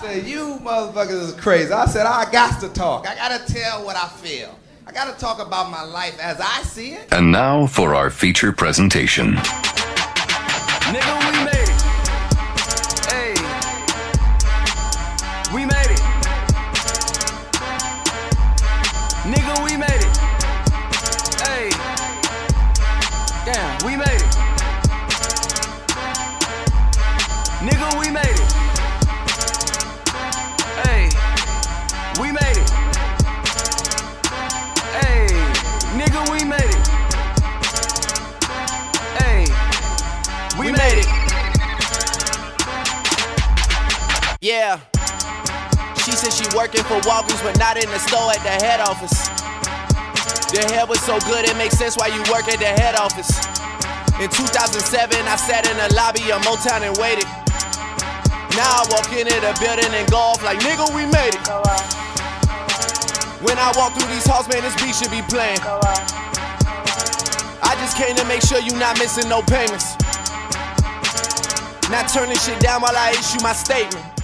said, you motherfuckers is crazy. I said, I got to talk. I got to tell what I feel. I got to talk about my life as I see it. And now for our feature presentation. Said she working for Walgreens, but not in the store at the head office. The hair was so good, it makes sense why you work at the head office. In 2007, I sat in the lobby of Motown and waited. Now I walk into the building and go off like, nigga, we made it. When I walk through these halls, man, this beat should be playing. I just came to make sure you not missing no payments. Not turning shit down while I issue my statement.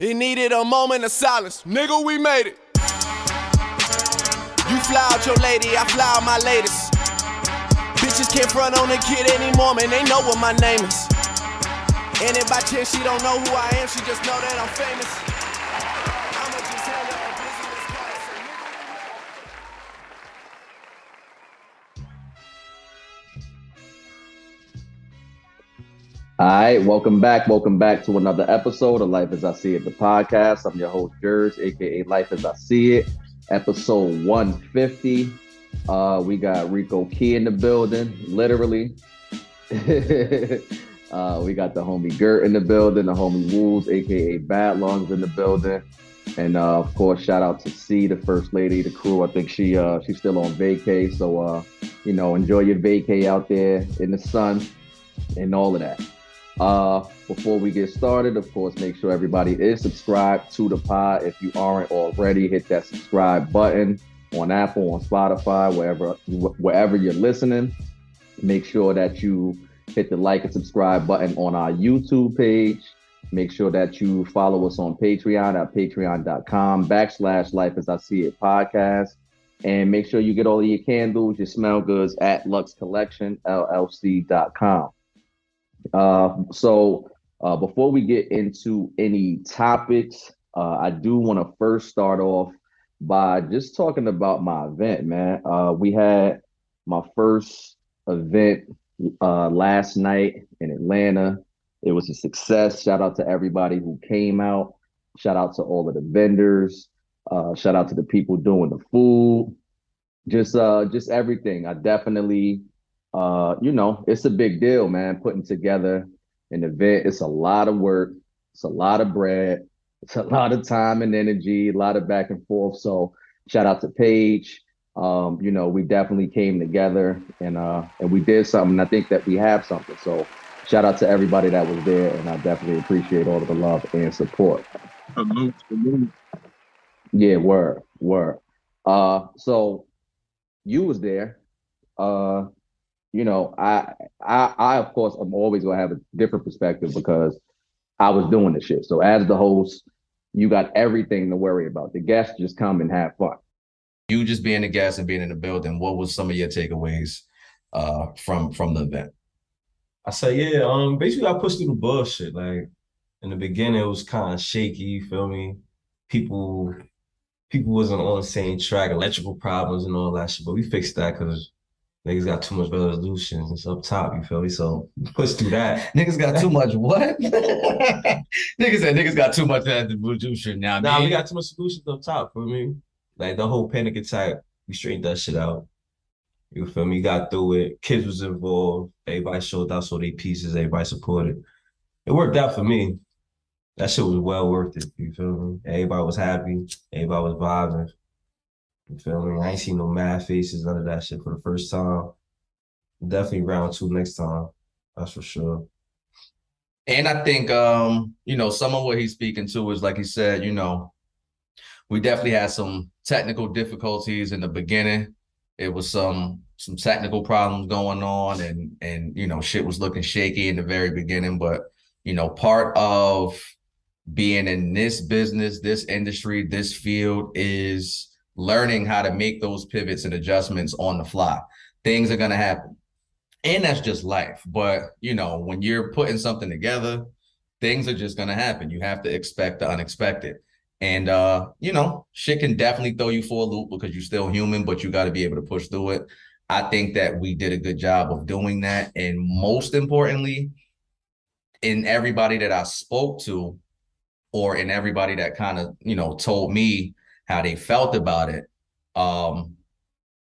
It needed a moment of silence. Nigga, we made it. You fly out your lady, I fly out my latest. Bitches can't front on a kid anymore, man. They know what my name is. And if by chance she don't know who I am, she just know that I'm famous. All right, welcome back. Welcome back to another episode of Life as I See It, the podcast. I'm your host, Jers, aka Life as I See It, episode 150. Uh, we got Rico Key in the building, literally. uh, we got the homie Gert in the building, the homie Wolves, aka Bad Lungs, in the building. And uh, of course, shout out to C, the first lady, the crew. I think she uh, she's still on vacay, so uh, you know, enjoy your vacay out there in the sun and all of that. Uh, before we get started, of course, make sure everybody is subscribed to the pod. If you aren't already, hit that subscribe button on Apple, on Spotify, wherever wherever you're listening. Make sure that you hit the like and subscribe button on our YouTube page. Make sure that you follow us on Patreon at patreon.com backslash life as I see it podcast. And make sure you get all of your candles, your smell goods at Lux Collection LLC.com. Uh, so uh, before we get into any topics, uh, I do want to first start off by just talking about my event, man. Uh, we had my first event uh, last night in Atlanta. It was a success. Shout out to everybody who came out. Shout out to all of the vendors. Uh, shout out to the people doing the food. Just uh, just everything. I definitely uh, you know, it's a big deal, man. Putting together an event, it's a lot of work, it's a lot of bread, it's a lot of time and energy, a lot of back and forth. So shout out to Paige. Um, you know, we definitely came together and uh and we did something. I think that we have something. So shout out to everybody that was there, and I definitely appreciate all of the love and support. Salute, salute. Yeah, word, word. Uh, so you was there. Uh, you know, I, I, I of course, I'm always gonna have a different perspective because I was doing the shit. So as the host, you got everything to worry about. The guests just come and have fun. you just being a guest and being in the building, what was some of your takeaways uh from from the event? I say, yeah, um, basically I pushed through the bullshit. Like in the beginning, it was kind of shaky, you feel me? People people wasn't on the same track, electrical problems and all that shit. But we fixed that because niggas got too much resolutions. It's up top, you feel me? So we pushed through that. Niggas got too much what? niggas said niggas got too much revolution now. Nah, man. we got too much solutions up top, for me. Like the whole panic attack, we straightened that shit out. You feel me? Got through it. Kids was involved. Everybody showed out, so they pieces. Everybody supported. It worked out for me. That shit was well worth it. You feel me? Everybody was happy. Everybody was vibing. You feel me? I ain't seen no mad faces, none of that shit for the first time. Definitely round two next time. That's for sure. And I think um, you know, some of what he's speaking to is like he said, you know, we definitely had some technical difficulties in the beginning. It was some some technical problems going on and and you know, shit was looking shaky in the very beginning, but you know, part of being in this business, this industry, this field is learning how to make those pivots and adjustments on the fly. Things are going to happen. And that's just life. But, you know, when you're putting something together, things are just going to happen. You have to expect the unexpected. And uh, you know, shit can definitely throw you for a loop because you're still human, but you got to be able to push through it. I think that we did a good job of doing that. And most importantly, in everybody that I spoke to, or in everybody that kind of, you know, told me how they felt about it, um,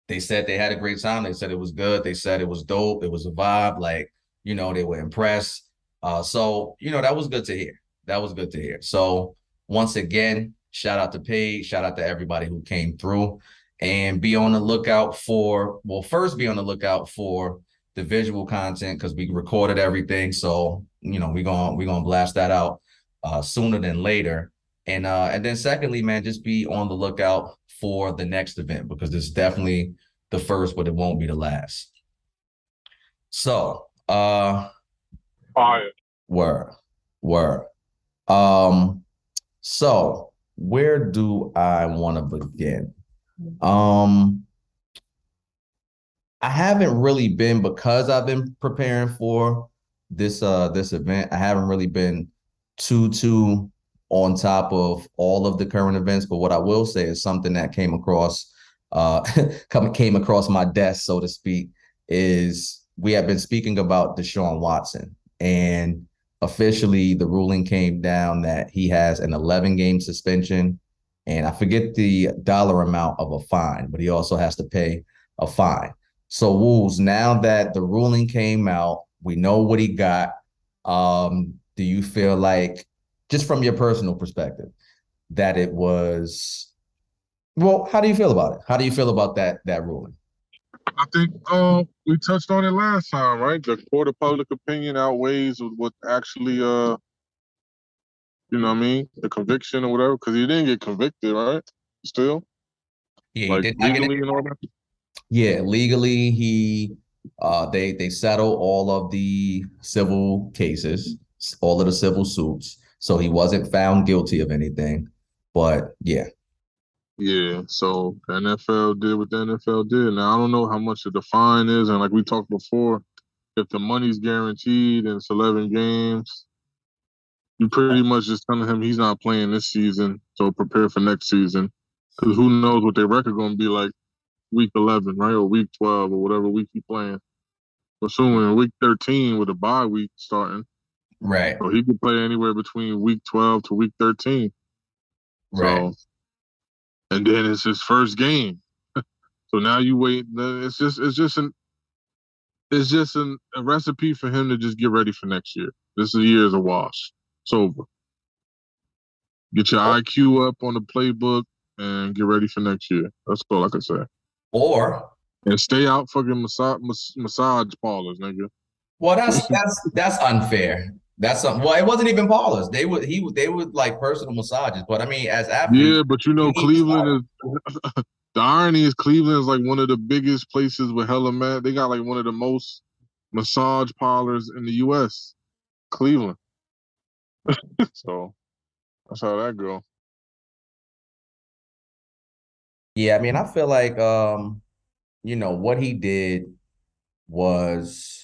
they said they had a great time. They said it was good. They said it was dope. It was a vibe. Like, you know, they were impressed. Uh, so, you know, that was good to hear. That was good to hear. So once again, shout out to Paige, shout out to everybody who came through and be on the lookout for, well, first be on the lookout for the visual content because we recorded everything. So, you know, we're going to we're gonna blast that out uh sooner than later. And uh and then secondly, man, just be on the lookout for the next event because it's definitely the first, but it won't be the last. So uh Fire. word, word. Um so where do I want to begin? Um, I haven't really been because I've been preparing for this uh this event. I haven't really been too too on top of all of the current events, but what I will say is something that came across uh came across my desk, so to speak, is we have been speaking about Deshaun Watson and officially the ruling came down that he has an 11 game suspension and I forget the dollar amount of a fine, but he also has to pay a fine. So Wolves, now that the ruling came out, we know what he got. Um, do you feel like, just from your personal perspective, that it was well, how do you feel about it? How do you feel about that that ruling? I think uh, we touched on it last time, right? The court of public opinion outweighs what actually, uh, you know, what I mean, the conviction or whatever, because he didn't get convicted, right? Still, Yeah, like legally and all that. Yeah, legally he uh they they settle all of the civil cases, all of the civil suits. So he wasn't found guilty of anything. But yeah. Yeah, so NFL did what the NFL did. Now I don't know how much the fine is, and like we talked before, if the money's guaranteed and it's eleven games, you pretty much just telling him he's not playing this season, so prepare for next season. Because who knows what their record going to be like week eleven, right, or week twelve, or whatever week you playing. Assuming week thirteen with a bye week starting, Right. so he could play anywhere between week twelve to week thirteen. Right. So, and then it's his first game. so now you wait. It's just it's just an it's just an, a recipe for him to just get ready for next year. This year is a wash. It's over. Get your IQ up on the playbook and get ready for next year. That's all I can say. Or And stay out fucking massage massage parlors, nigga. well that's that's that's unfair. That's something well, it wasn't even parlors. They would he would they would like personal massages. But I mean, as athletes, Yeah, but you know he needs to Cleveland is the irony is Cleveland is like one of the biggest places with hella man. They got like one of the most massage parlors in the US. Cleveland. so that's how that go. Yeah, I mean, I feel like um, you know, what he did was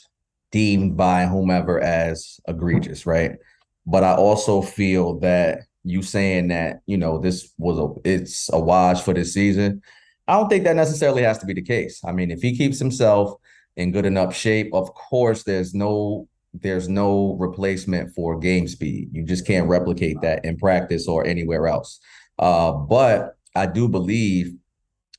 deemed by whomever as egregious, right? But I also feel that you saying that, you know, this was a it's a wash for this season. I don't think that necessarily has to be the case. I mean, if he keeps himself in good enough shape, of course, there's no there's no replacement for game speed. You just can't replicate that in practice or anywhere else. Uh, but I do believe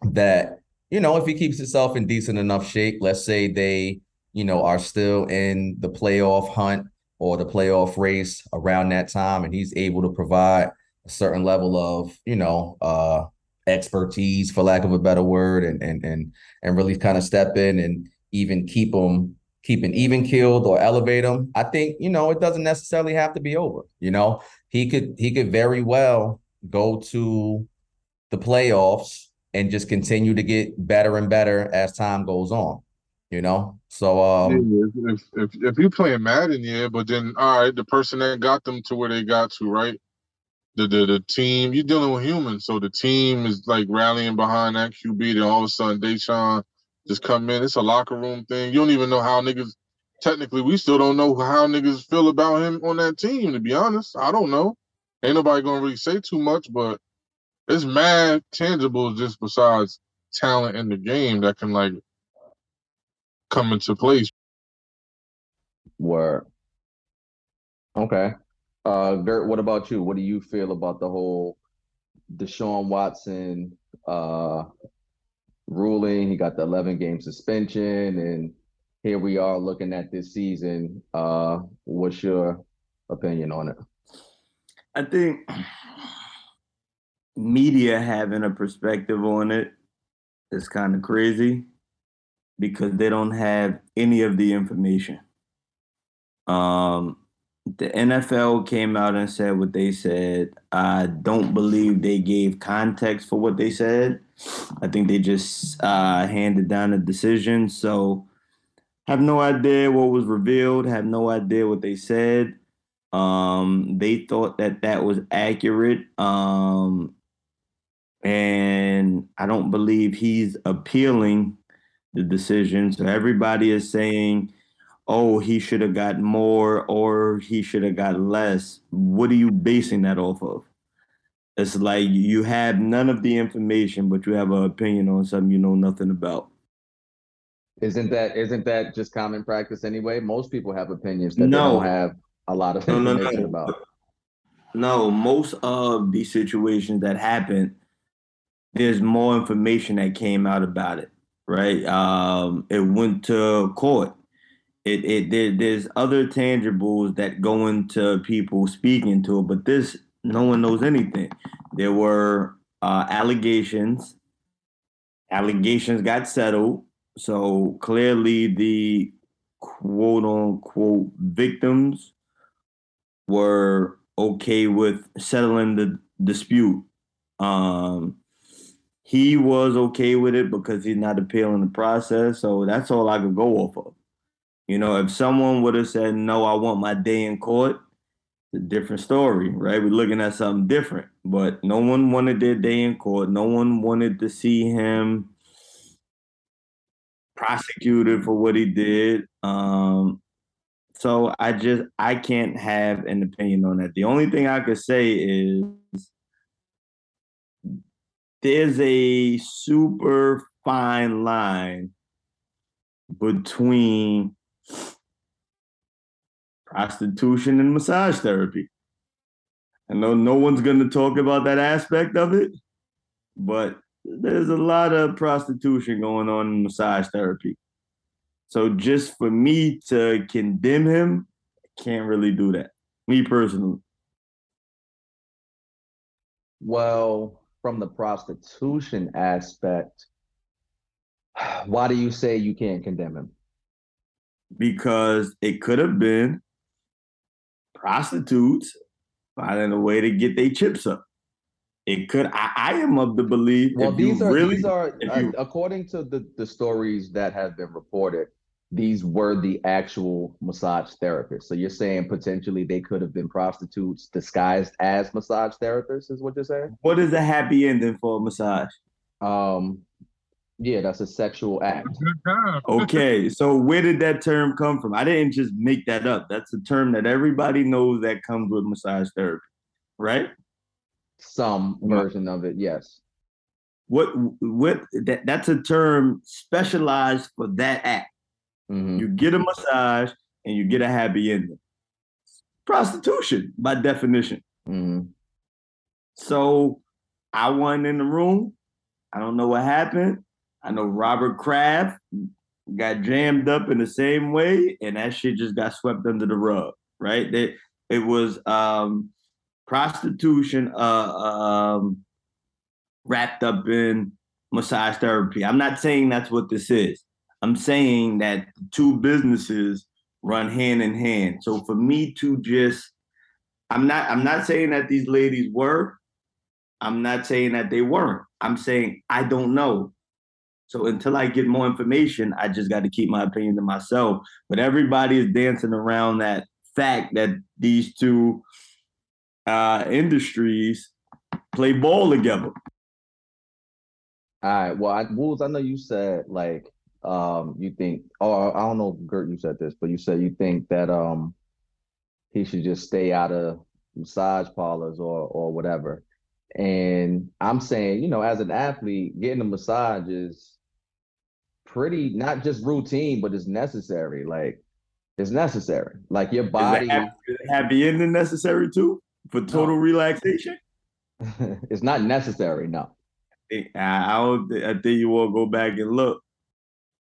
that you know if he keeps himself in decent enough shape let's say they you know are still in the playoff hunt or the playoff race around that time and he's able to provide a certain level of you know uh expertise for lack of a better word and and and and really kind of step in and even keep them keep an even killed or elevate them i think you know it doesn't necessarily have to be over you know he could he could very well go to the playoffs and just continue to get better and better as time goes on. You know, so um, if, if if you playing Madden, yeah, but then all right, the person that got them to where they got to, right? the, the the team. You're dealing with humans, so the team is like rallying behind that QB. Then all of a sudden, Deshaun just come in. It's a locker room thing. You don't even know how niggas. Technically, we still don't know how niggas feel about him on that team. To be honest, I don't know. Ain't nobody gonna really say too much, but it's mad tangible just besides talent in the game that can like come into place. Where? Okay. Uh Gert, what about you? What do you feel about the whole Deshaun Watson uh ruling? He got the 11 game suspension and here we are looking at this season. Uh what's your opinion on it? I think media having a perspective on it is kind of crazy because they don't have any of the information. Um, the NFL came out and said what they said. I don't believe they gave context for what they said. I think they just uh, handed down a decision. So, have no idea what was revealed. Have no idea what they said. Um, they thought that that was accurate. Um, and I don't believe he's appealing the decision. So everybody is saying, oh, he should have got more or he should have got less. What are you basing that off of? It's like you have none of the information, but you have an opinion on something you know nothing about. Isn't that isn't that just common practice anyway? Most people have opinions that No. they don't have a lot of No, no, information no. about. No, most of these situations that happen, there's more information that came out about it, right? Um, it went to court. It, it there, there's other tangibles that go into people speaking to it, but this no one knows anything. There were uh, allegations. Allegations got settled, so clearly the quote unquote victims were okay with settling the dispute. Um, he was okay with it because he's not appealing the process. So that's all I could go off of. You know, if someone would have said, no, I want my day in court, it's a different story, right? We're looking at something different. But no one wanted their day in court. No one wanted to see him prosecuted for what he did. Um, so I just I can't have an opinion on that. The only thing I could say is there's a super fine line between prostitution and massage therapy. I know no one's going to talk about that aspect of it, but there's a lot of prostitution going on in massage therapy. So just for me to condemn him, I can't really do that. Me personally. Well, from the prostitution aspect, why do you say you can't condemn him? because it could have been prostitutes finding a way to get their chips up. It could. I, I am of the belief. Well, these are really, these are uh, you- according to the the stories that have been reported. These were the actual massage therapists. So you're saying potentially they could have been prostitutes disguised as massage therapists, is what you're saying? What is a happy ending for a massage? Um, yeah, that's a sexual act. Okay, so where did that term come from? I didn't just make that up. That's a term that everybody knows that comes with massage therapy, right? Some version of it, yes. What what that that's a term specialized for that act. Mhm. You get a massage and you get a happy ending. Prostitution by definition. Mhm. So I wasn't in the room. I don't know what happened. I know Robert Kraft got jammed up in the same way, and that shit just got swept under the rug, right? That it was um, prostitution uh, um, wrapped up in massage therapy. I'm not saying that's what this is. I'm saying that two businesses run hand in hand. So for me to just I'm not I'm not saying that these ladies were. I'm not saying that they weren't. I'm saying I don't know. So until I get more information, I just got to keep my opinion to myself. But everybody is dancing around that fact that these two uh, industries play ball together. All right. Well, I, Wolves, I know you said like um you think or I don't know if Gert you said this, but you said you think that um he should just stay out of massage parlors or or whatever. And I'm saying, you know, as an athlete, getting a massage is pretty not just routine, but it's necessary. Like it's necessary. Like your body Is a happy, ending necessary too for total relaxation? it's not necessary, no. I I don't. I think you all go back and look.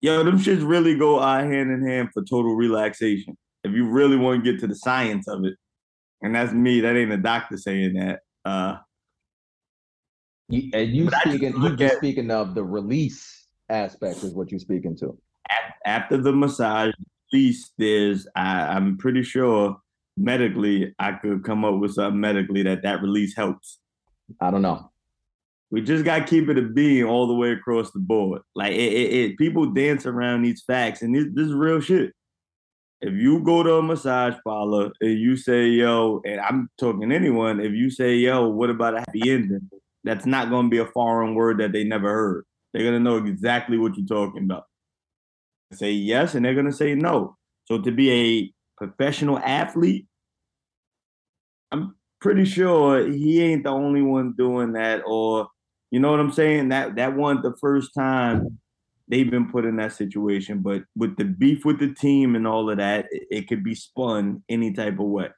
Yo, them shits really go uh, hand in hand for total relaxation. If you really want to get to the science of it, and that's me. That ain't a doctor saying that. Uh, You, and you But I just speaking, you at- speaking of the release aspect is what you're speaking to. after the massage, release, there's. I, I'm pretty sure medically, I could come up with something medically that that release helps. I don't know. We just got to keep it a being all the way across the board. Like it, it, it people dance around these facts, and this, this is real shit. If you go to a massage parlor and you say, "Yo," and I'm talking to anyone, if you say, "Yo," what about a happy ending? That's not going to be a foreign word that they never heard. They're gonna know exactly what you're talking about. Say yes, and they're gonna say no. So to be a professional athlete, I'm pretty sure he ain't the only one doing that, or you know what I'm saying? That that wasn't the first time they've been put in that situation. But with the beef with the team and all of that, it, it could be spun any type of way.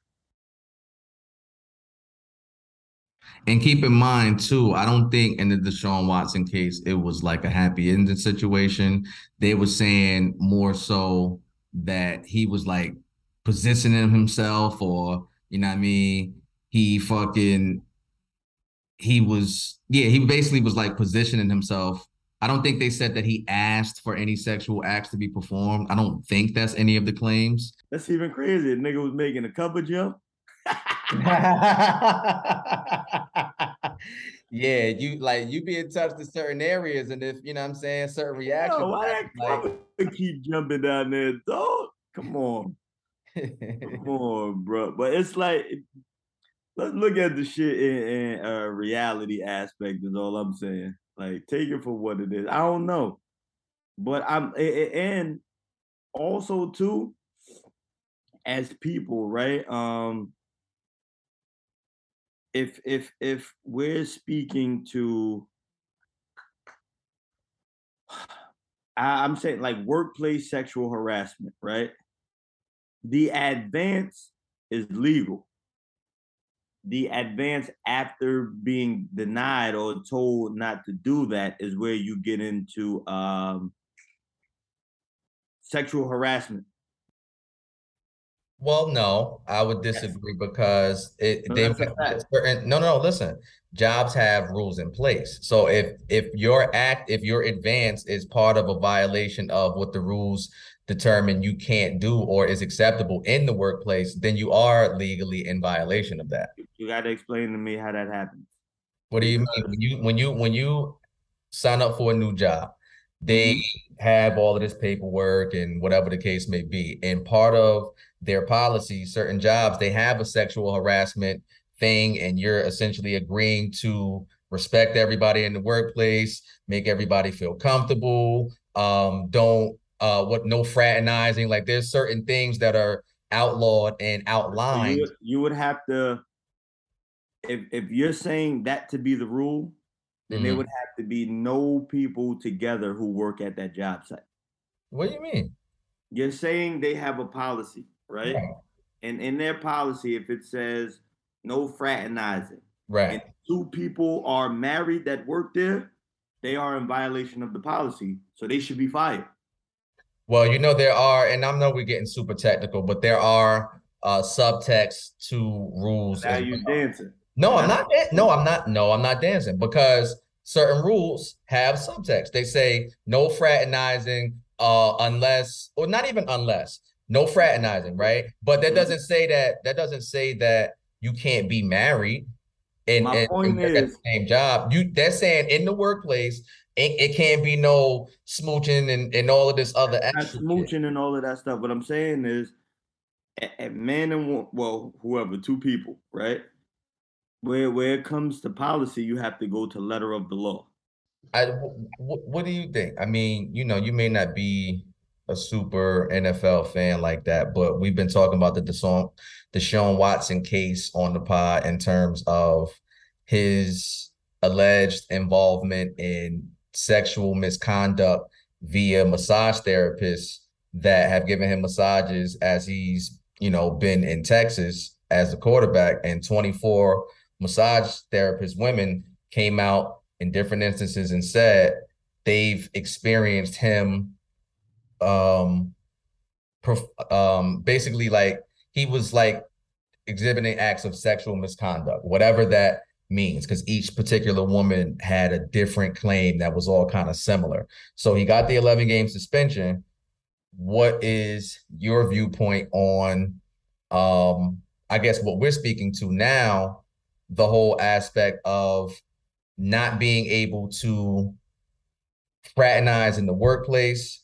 And keep in mind too, I don't think in the Deshaun Watson case it was like a happy ending situation. They were saying more so that he was like positioning himself, or you know what I mean. He fucking he was yeah he basically was like positioning himself. I don't think they said that he asked for any sexual acts to be performed. I don't think that's any of the claims. That's even crazy. The nigga was making a cover jump. yeah, you like you be in touch to certain areas, and if you know what I'm saying certain reactions. Yo, why that like, cover keep jumping down there, dog? Come on. Come on, bro. But it's like let's look at the shit in, in uh reality aspect is all I'm saying. Like take it for what it is. I don't know. But I'm and also too as people, right? Um if if if we're speaking to I'm saying like workplace sexual harassment, right? The advance is legal. The advance after being denied or told not to do that is where you get into um, sexual harassment. Well, no, I would disagree because it No, they that's a would- fact. certain no no listen jobs have rules in place so if if your act if your advance is part of a violation of what the rules determine you can't do or is acceptable in the workplace then you are legally in violation of that. You got to explain to me how that happens. what do you mean? When you when you when you sign up for a new job they have all of this paperwork and whatever the case may be and part of their policy certain jobs they have a sexual harassment thing and you're essentially agreeing to respect everybody in the workplace make everybody feel comfortable um don't uh what no fraternizing like there's certain things that are outlawed and So outlined You, you would have to, if if you're saying that to be the rule, then there Mhm. would have to be no people together who work at that job site. what do you mean You're saying they have a policy, right? Right. And in their policy, if it says no fraternizing, right and two people are married that work there, they are in violation of the policy, so they should be fired. Well, you know, there are, and I know we're getting super technical, but there are uh subtext to rules. Now you well. dancing. No, I'm not. dan- No, I'm not. No, I'm not dancing because certain rules have subtext. They say no fraternizing, uh, unless, or not even unless, no fraternizing, right? But that Mhm. doesn't say that. That doesn't say that you can't be married and, My and, point and work at the is- same job. You they're saying in the workplace, it, it can't be no smooching and, and all of this other shit. smooching and all of that stuff. What I'm saying is, a, a man and well, whoever, two people, right? where where it comes to policy, you have to go to letter of the law. I, what, what do you think? I mean, you know, you may not be a super NFL fan like that, but we've been talking about the Deshaun, Deshaun Watson case on the pod in terms of his alleged involvement in sexual misconduct via massage therapists that have given him massages as he's, you know, been in Texas as a quarterback. And 24 massage therapist women came out in different instances and said they've experienced him um um basically like he was like exhibiting acts of sexual misconduct whatever that means because each particular woman had a different claim that was all kind of similar so he got the 11 game suspension what is your viewpoint on um i guess what we're speaking to now the whole aspect of not being able to fraternize in the workplace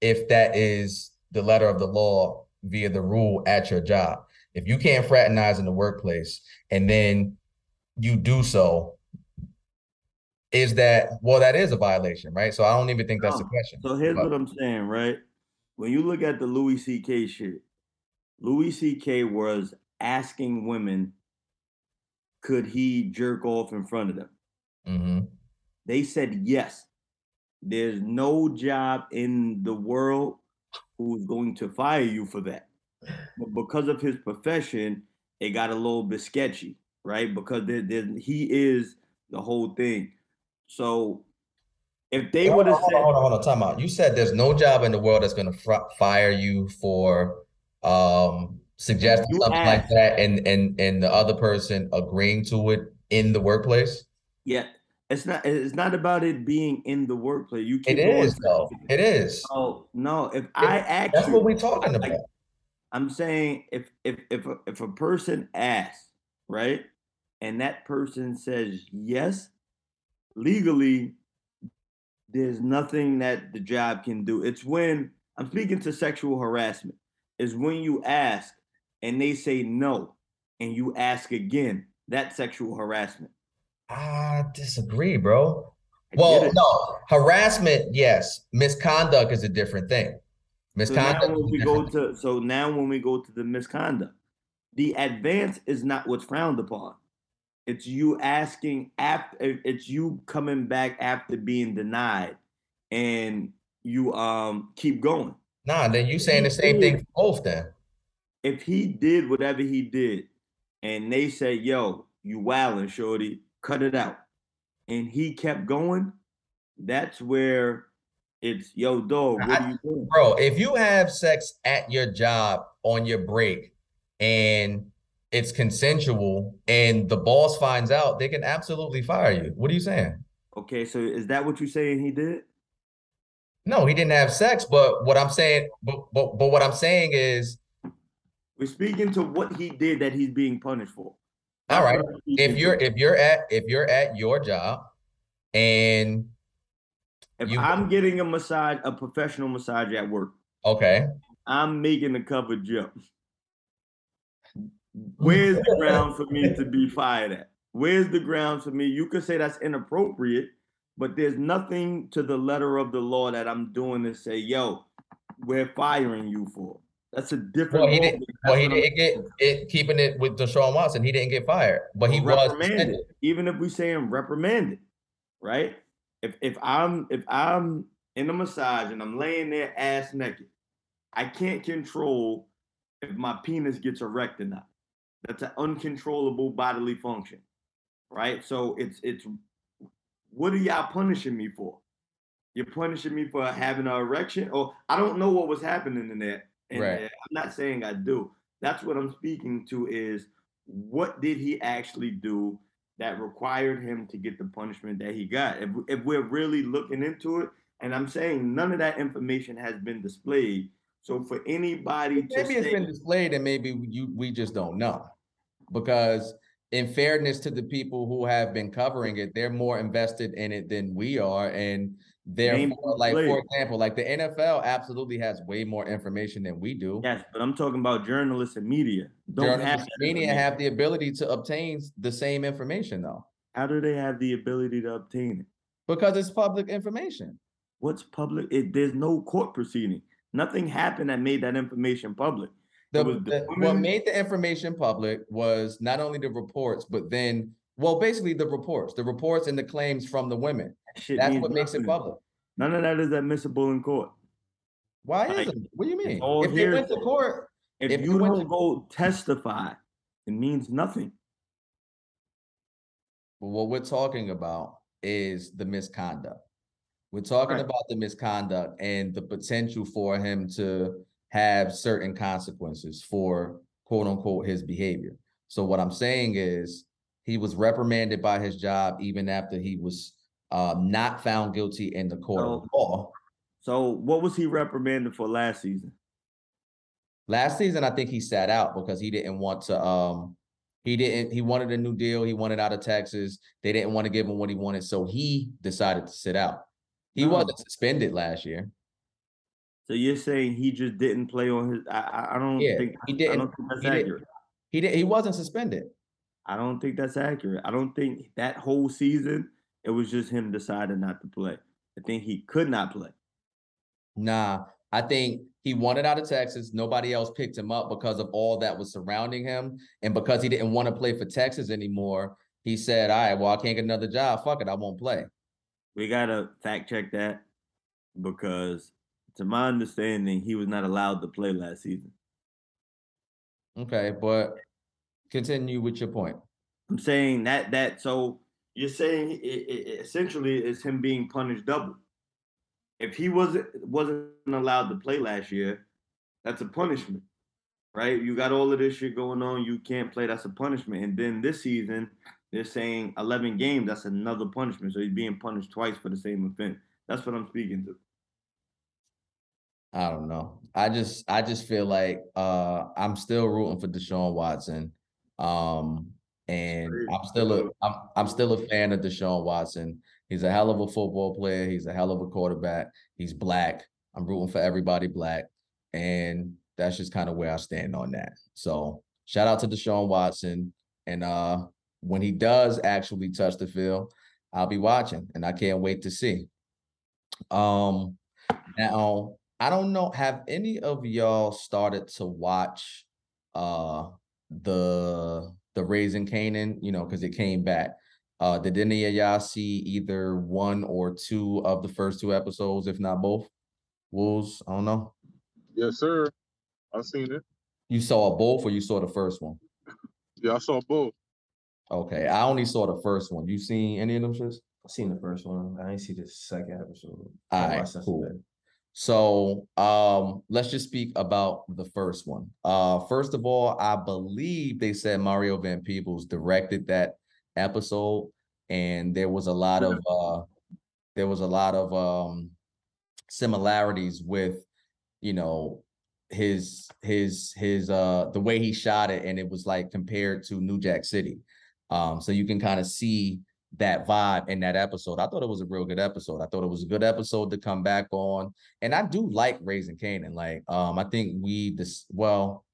if that is the letter of the law via the rule at your job. If you can't fraternize in the workplace and then you do so, is that well, that is a violation, right? So I don't even think that's the question. So here's But- what I'm saying, right? When you look at the Louis C.K. shit, Louis C.K. was asking women, could he jerk off in front of them? Mhm. They said yes. There's no job in the world who's going to fire you for that. But because of his profession, it got a little bit sketchy, right? Because there, there, he is the whole thing. So if they would have hold said, on, hold on, hold on, time out. You said there's no job in the world that's gonna fr- fire you for um suggesting something like that and and and the other person agreeing to it in the workplace. yeah, it's not it's not about it being in the workplace. You keep It going though. It is. Oh no! If I ask That's you, what we're talking like, about. I'm saying if if if a, if a person asks, right, and that person says yes, legally, there's nothing that the job can do. It's when I'm speaking to sexual harassment. Is when you ask and they say no, and you ask again. That's sexual harassment. I disagree, bro. I Well, no, harassment, yes. Misconduct is a different thing. Misconduct. So now when we go to so now when we go to the misconduct, the advance is not what's frowned upon. It's you asking after it's you coming back after being denied and you um keep going. Nah, then you saying the same thing for both then. If he did whatever he did and they say, yo, you wildin', shorty, cut it out. And he kept going, that's where it's yo dog, what I- are you doing? Bro, if you have sex at your job on your break and it's consensual and the boss finds out, they can absolutely fire you. What are you saying? Okay, so is that what you're saying he did? No, he didn't have sex, but what I'm saying, but but, but what I'm saying is, We're speaking to what he did that he's being punished for. all right, what I'm speaking if you're if you're at if you're at your job and if you- I'm getting a massage, a professional massage at work, okay, I'm making a cover jump. Where's the ground for me to be fired at? Where's the ground for me? You could say that's inappropriate, but there's nothing to the letter of the law that I'm doing to say, yo, we're firing you for. That's a different. well he didn't well he didn't get it keeping it with Deshaun Watson, he didn't get fired, but he was reprimanded. Even if we say him reprimanded, right? If if I'm if I'm in a massage and I'm laying there ass naked, I can't control if my penis gets erect or not. That's an uncontrollable bodily function, right? So it's it's what are y'all punishing me for? You're punishing me for having an erection, or I don't know what was happening in there. And Right. I'm not saying I do. That's what I'm speaking to is what did he actually do that required him to get the punishment that he got? If, if we're really looking into it, and I'm saying none of that information has been displayed. So for anybody Maybe it's been displayed and maybe you we just don't know. Because in fairness to the people who have been covering it, they're more invested in it than we are. And Therefore, more like for example, like the NFL absolutely has way more information than we do. Yes, but I'm talking about journalists and media. Don't have Journalists, that media have the ability to obtain the same information though, How do they have the ability to obtain it? because it's public information. What's public? It, there's no court proceeding. Nothing happened that made that information public. The, the what made the information public was not only the reports, but then, well, basically the reports, the reports and the claims from the women. That That's what makes it public. None of that is admissible in court. Why Like, isn't? it? What do you mean? If you went to court, If, If you you don't to- go testify, it means nothing. But what we're talking about is the misconduct. We're talking Right. about the misconduct and the potential for him to have certain consequences for quote unquote his behavior. So what I'm saying is he was reprimanded by his job even after he was uh, not found guilty in the court of law. So what was he reprimanded for last season? Last season, I think he sat out because he didn't want to. Um, he didn't. He wanted a new deal. He wanted out of Texas. They didn't want to give him what he wanted, so he decided to sit out. He No. wasn't suspended last year. So you're saying he just didn't play on his? I I, I don't Yeah, think he didn't- don't think that's he didn't- He did. He wasn't suspended. I don't think that's accurate. I don't think that whole season it was just him deciding not to play. I think he could not play. Nah, I think he wanted out of Texas. Nobody else picked him up because of all that was surrounding him, and because he didn't want to play for Texas anymore. He said, "All right, well, I can't get another job. Fuck it, I won't play." We gotta fact check that because, to my understanding, he was not allowed to play last season. Okay, but continue with your point. I'm saying that that so you're saying it, it, essentially it's him being punished double. If he wasn't wasn't allowed to play last year, that's a punishment, right? You got all of this shit going on, you can't play. That's a punishment. And then this season, they're saying 11 games. That's another punishment. So he's being punished twice for the same offense. That's what I'm speaking to. I don't know. I just I just feel like uh I'm still rooting for Deshaun Watson. Um and I'm still a I'm I'm still a fan of Deshaun Watson. He's a hell of a football player. He's a hell of a quarterback. He's black. I'm rooting for everybody black. And that's just kind of where I stand on that. So shout out to Deshaun Watson. And uh when he does actually touch the field, I'll be watching and I can't wait to see. Um now I don't know. Have any of y'all started to watch uh the the Raising Kanan? You know, because it came back. Uh did any of y'all see either one or two of the first two episodes, if not both? Wolves, I don't know. Yes, sir. I've seen it. You saw both or you saw the first one? Yeah, I saw both. Okay, I only saw the first one. You seen any of them shits? I seen the first one. I didn't see the second episode. All right, cool. today. So um let's just speak about the first one. Uh first of all, I believe they said Mario Van Peebles directed that episode and there was a lot of uh there was a lot of um similarities with you know his his his uh the way he shot it and it was like compared to New Jack City. Um so you can kind of see that vibe in that episode. I thought it was a real good episode. I thought it was a good episode to come back on. And I do like Raising Kanan. Like, um, I think we this well,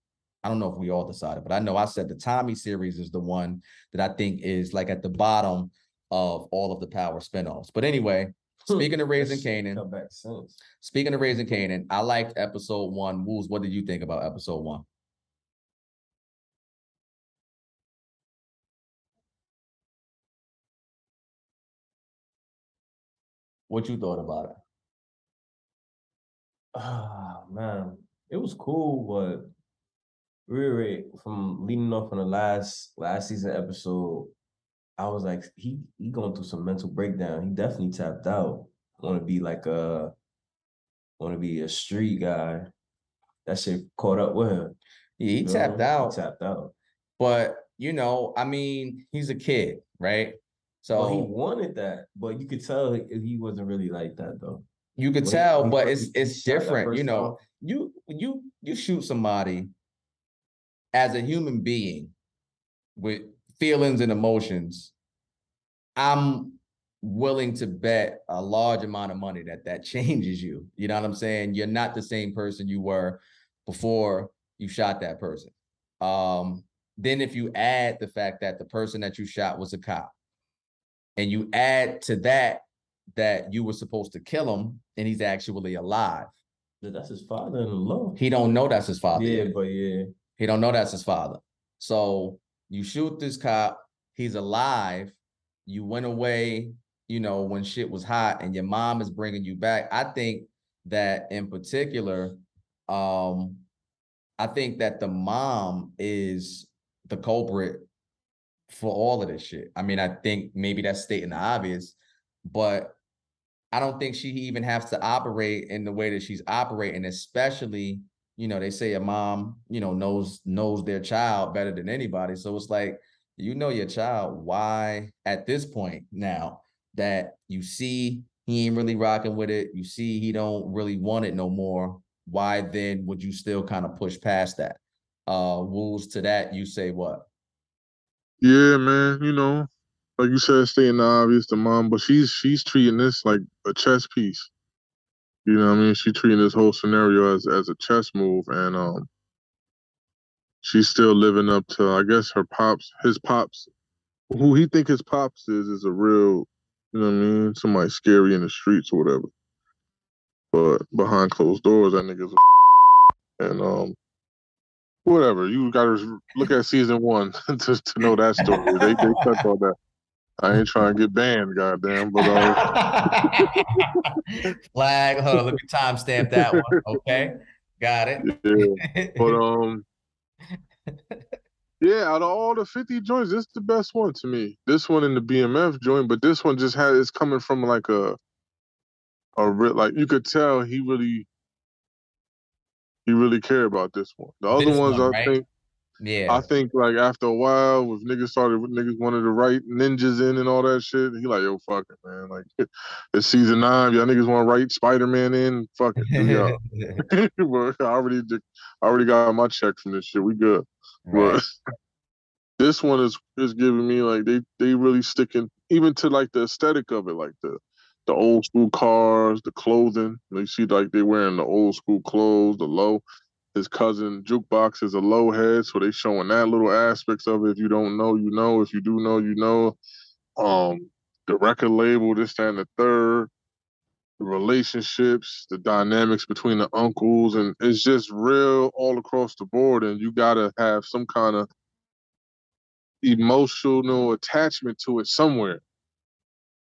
I don't know if we all decided, but I know I said the Tommy series is the one that I think is like at the bottom of all of the power spinoffs. But anyway, speaking of Raising Kanan, Come back since. speaking of Raising Kanan, I liked episode one. Wolves, what did you think about episode one? What you thought about it? Ah man, it was cool, but really from leading off on the last last season episode, I was like, he he going through some mental breakdown. He definitely tapped out. Want to be like a want to be a street guy. That shit caught up with him. Yeah, he you know? tapped out. He tapped out. But you know, I mean, he's a kid, right? So Well, he wanted that, but you could tell he, wasn't really like that though. you could tell, he but it's it's different, you know. time. You you you shoot somebody as a human being with feelings and emotions. I'm willing to bet a large amount of money that that changes you. You know what I'm saying? You're not the same person you were before you shot that person. Um, then if you add the fact that the person that you shot was a cop, and you add to that that you were supposed to kill him and he's actually alive. That's his father in law. He don't know that's his father. Yeah, yet. but yeah. He don't know that's his father. So you shoot this cop, he's alive. You went away, you know, when shit was hot and your mom is bringing you back. I think that in particular, um, I think that the mom is the culprit for all of this shit. I mean, I think maybe that's stating the obvious, but I don't think she even has to operate in the way that she's operating, especially, you know, they say a mom, you know, knows knows their child better than anybody. So it's like, you know your child. Why at this point now that you see he ain't really rocking with it, you see he don't really want it no more. Why then would you still kind of push past that? Uh rules to that, you say what? Yeah, man. You know, like you said, staying the obvious, the mom, but she's she's treating this like a chess piece. You know what I mean? She's treating this whole scenario as as a chess move, and um, she's still living up to, I guess, her pops, his pops, who he think his pops is, is a real, you know what I mean? Somebody scary in the streets or whatever. But behind closed doors, that nigga's a and um, whatever. You gotta look at season one to, to know that story. they they touch on that. I ain't trying to get banned, goddamn. But uh, Flag, hold on, let me timestamp that one. Okay, got it. yeah, but um, yeah. Out of all the fifty joints, this is the best one to me. This one in the BMF joint, but this one just had it's coming from like a a real like you could tell he really he really care about this one. The other This ones, one, I right? think. yeah, I think like after a while, with niggas started, niggas wanted to write ninjas in and all that shit. He like, yo, fuck it, man. Like, it's season nine. Y'all niggas want to write Spider Man in? Fuck it, y'all. But I already, I already got my check from this shit. We good. right. But this one is is giving me like they they really sticking even to like the aesthetic of it, like the the old school cars, the clothing. You see like they wearing the old school clothes, the low. His cousin jukebox is a low head, so they showing that little aspects of it. If you don't know, you know. If you do know, you know. Um, the record label, this, that, and the third, the relationships, the dynamics between the uncles, and it's just real all across the board. And you gotta have some kind of emotional attachment to it somewhere.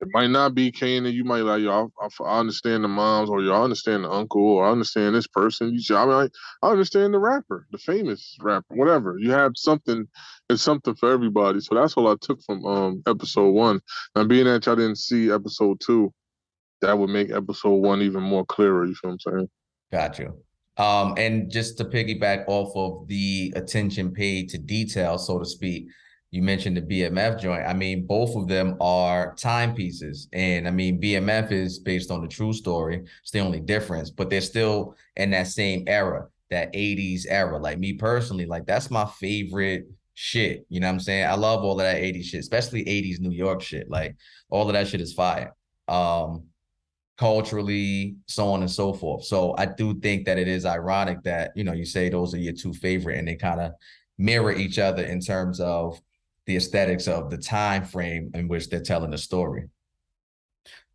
It might not be Kane, and you might like, yo, I, I, understand the moms, or I understand the uncle, or I understand this person. You, say, I mean, I, I understand the rapper, the famous rapper, whatever. You have something, it's something for everybody. So that's all I took from um episode one. Now, being that y'all didn't see episode two, that would make episode one even more clearer. You feel what I'm saying? Got you. Um, and just to piggyback off of the attention paid to detail, so to speak, you mentioned the BMF joint. I mean, both of them are timepieces. And I mean, BMF is based on the true story. It's the only difference, but they're still in that same era, that 80s era. Like me personally, like that's my favorite shit. You know what I'm saying? I love all of that 80s shit, especially 80s New York shit. Like all of that shit is fire. Um, culturally, so on and so forth. So I do think that it is ironic that, you know, you say those are your two favorite and they kind of mirror each other in terms of the aesthetics of the time frame in which they're telling the story.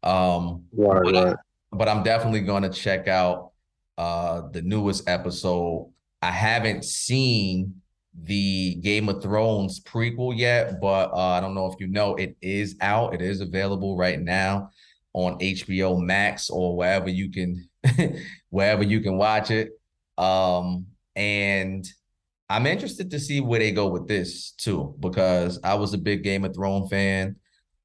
Um Right, but, right. but I'm definitely going to check out uh the newest episode. I haven't seen the Game of Thrones prequel yet, but uh, I don't know if you know it is out. It is available right now on HBO Max or wherever you can wherever you can watch it. Um and I'm interested to see where they go with this too, because I was a big Game of Thrones fan.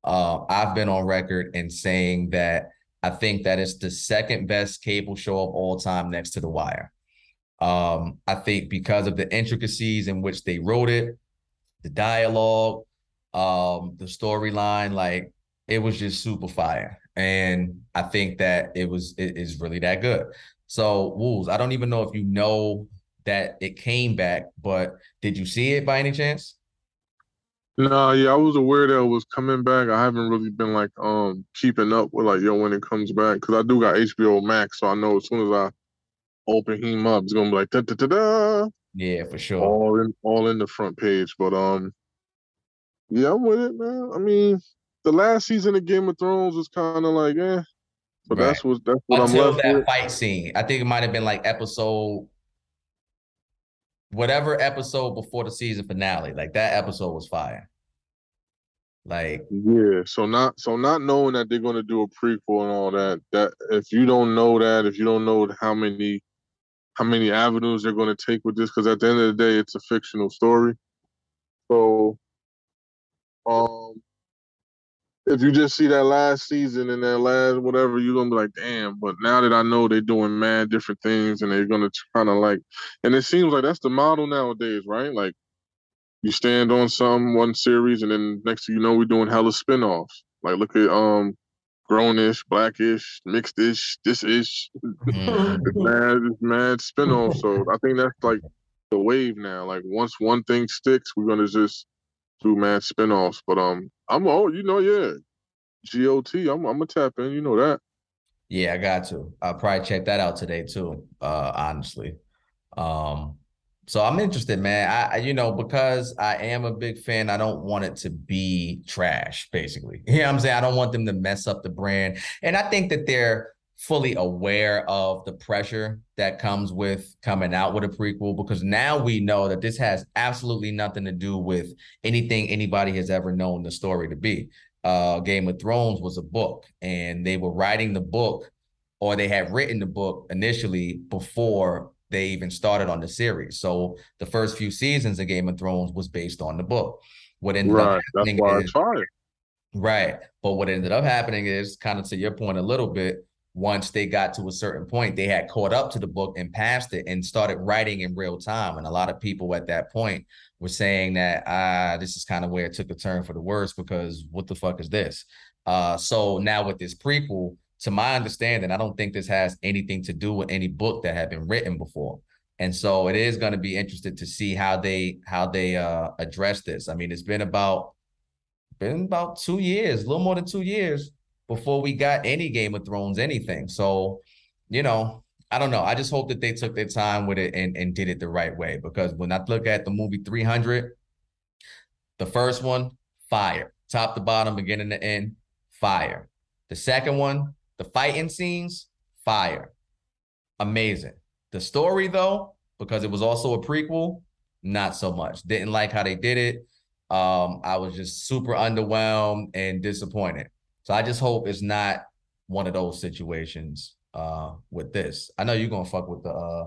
Uh, I've been on record in saying that I think that it's the second best cable show of all time next to The Wire. Um, I think because of the intricacies in which they wrote it, the dialogue, um, the storyline, like it was just super fire. And I think that it was it is really that good. So Wolves, I don't even know if you know that it came back, but did you see it by any chance? Nah, yeah, I was aware that it was coming back. I haven't really been like um keeping up with like yo when it comes back because I do got HBO Max, so I know as soon as I open him up, it's gonna be like da da da da Yeah, for sure. all in all in the front page. But um, yeah, I'm with it, man. I mean, the last season of Game of Thrones was kind of like eh, but Right. that's what that's what Until I'm left that with. fight scene. I think it might have been like episode whatever episode before the season finale. Like that episode was fire. Like Yeah, so not so not knowing that they're gonna do a prequel and all that. That if you don't know that, if you don't know how many how many avenues they're gonna take with this, because at the end of the day, it's a fictional story. So, um, if you just see that last season and that last whatever, you're gonna be like, damn. But now that I know they're doing mad different things and they're gonna kind of like, and it seems like that's the model nowadays, right? Like you stand on some one series and then next thing you know we're doing hella spin-offs like look at um grownish blackish mixedish this ish mhm. it's mad it's mad spin-off so i think that's like the wave now like once one thing sticks we're gonna just do mad spin-offs but um i'm oh you know yeah got i'm, I'm gonna tap in you know that Yeah, I got to. I'll probably check that out today too, uh, honestly. Um, so I'm interested, man. I, I, you know, because I am a big fan, I don't want it to be trash, basically. You know what I'm saying? I don't want them to mess up the brand. And I think that they're fully aware of the pressure that comes with coming out with a prequel because now we know that this has absolutely nothing to do with anything anybody has ever known the story to be uh, Game of Thrones was a book, and they were writing the book, or they had written the book initially before they even started on the series. So the first few seasons of Game of Thrones was based on the book. What ended up right that's why is fire Right. But what ended up happening is kind of to your point a little bit, once they got to a certain point, they had caught up to the book and passed it and started writing in real time. And a lot of people at that point were saying that ah, this is kind of where it took a turn for the worse because what the fuck is this? Uh so now with this prequel, to my understanding, I don't think this has anything to do with any book that had been written before. And so it is going to be interesting to see how they how they uh address this. I mean, it's been about been about two years, a little more than two years before we got any Game of Thrones anything. So, you know, I don't know. I just hope that they took their time with it and, and did it the right way. Because when I look at the movie 300, the first one, fire. Top to bottom, beginning to end, fire. The second one, the fighting scenes, fire. Amazing. The story, though, because it was also a prequel, not so much. Didn't like how they did it. Um, I was just super underwhelmed and disappointed. So I just hope it's not one of those situations uh with this. I know you're gonna fuck with the uh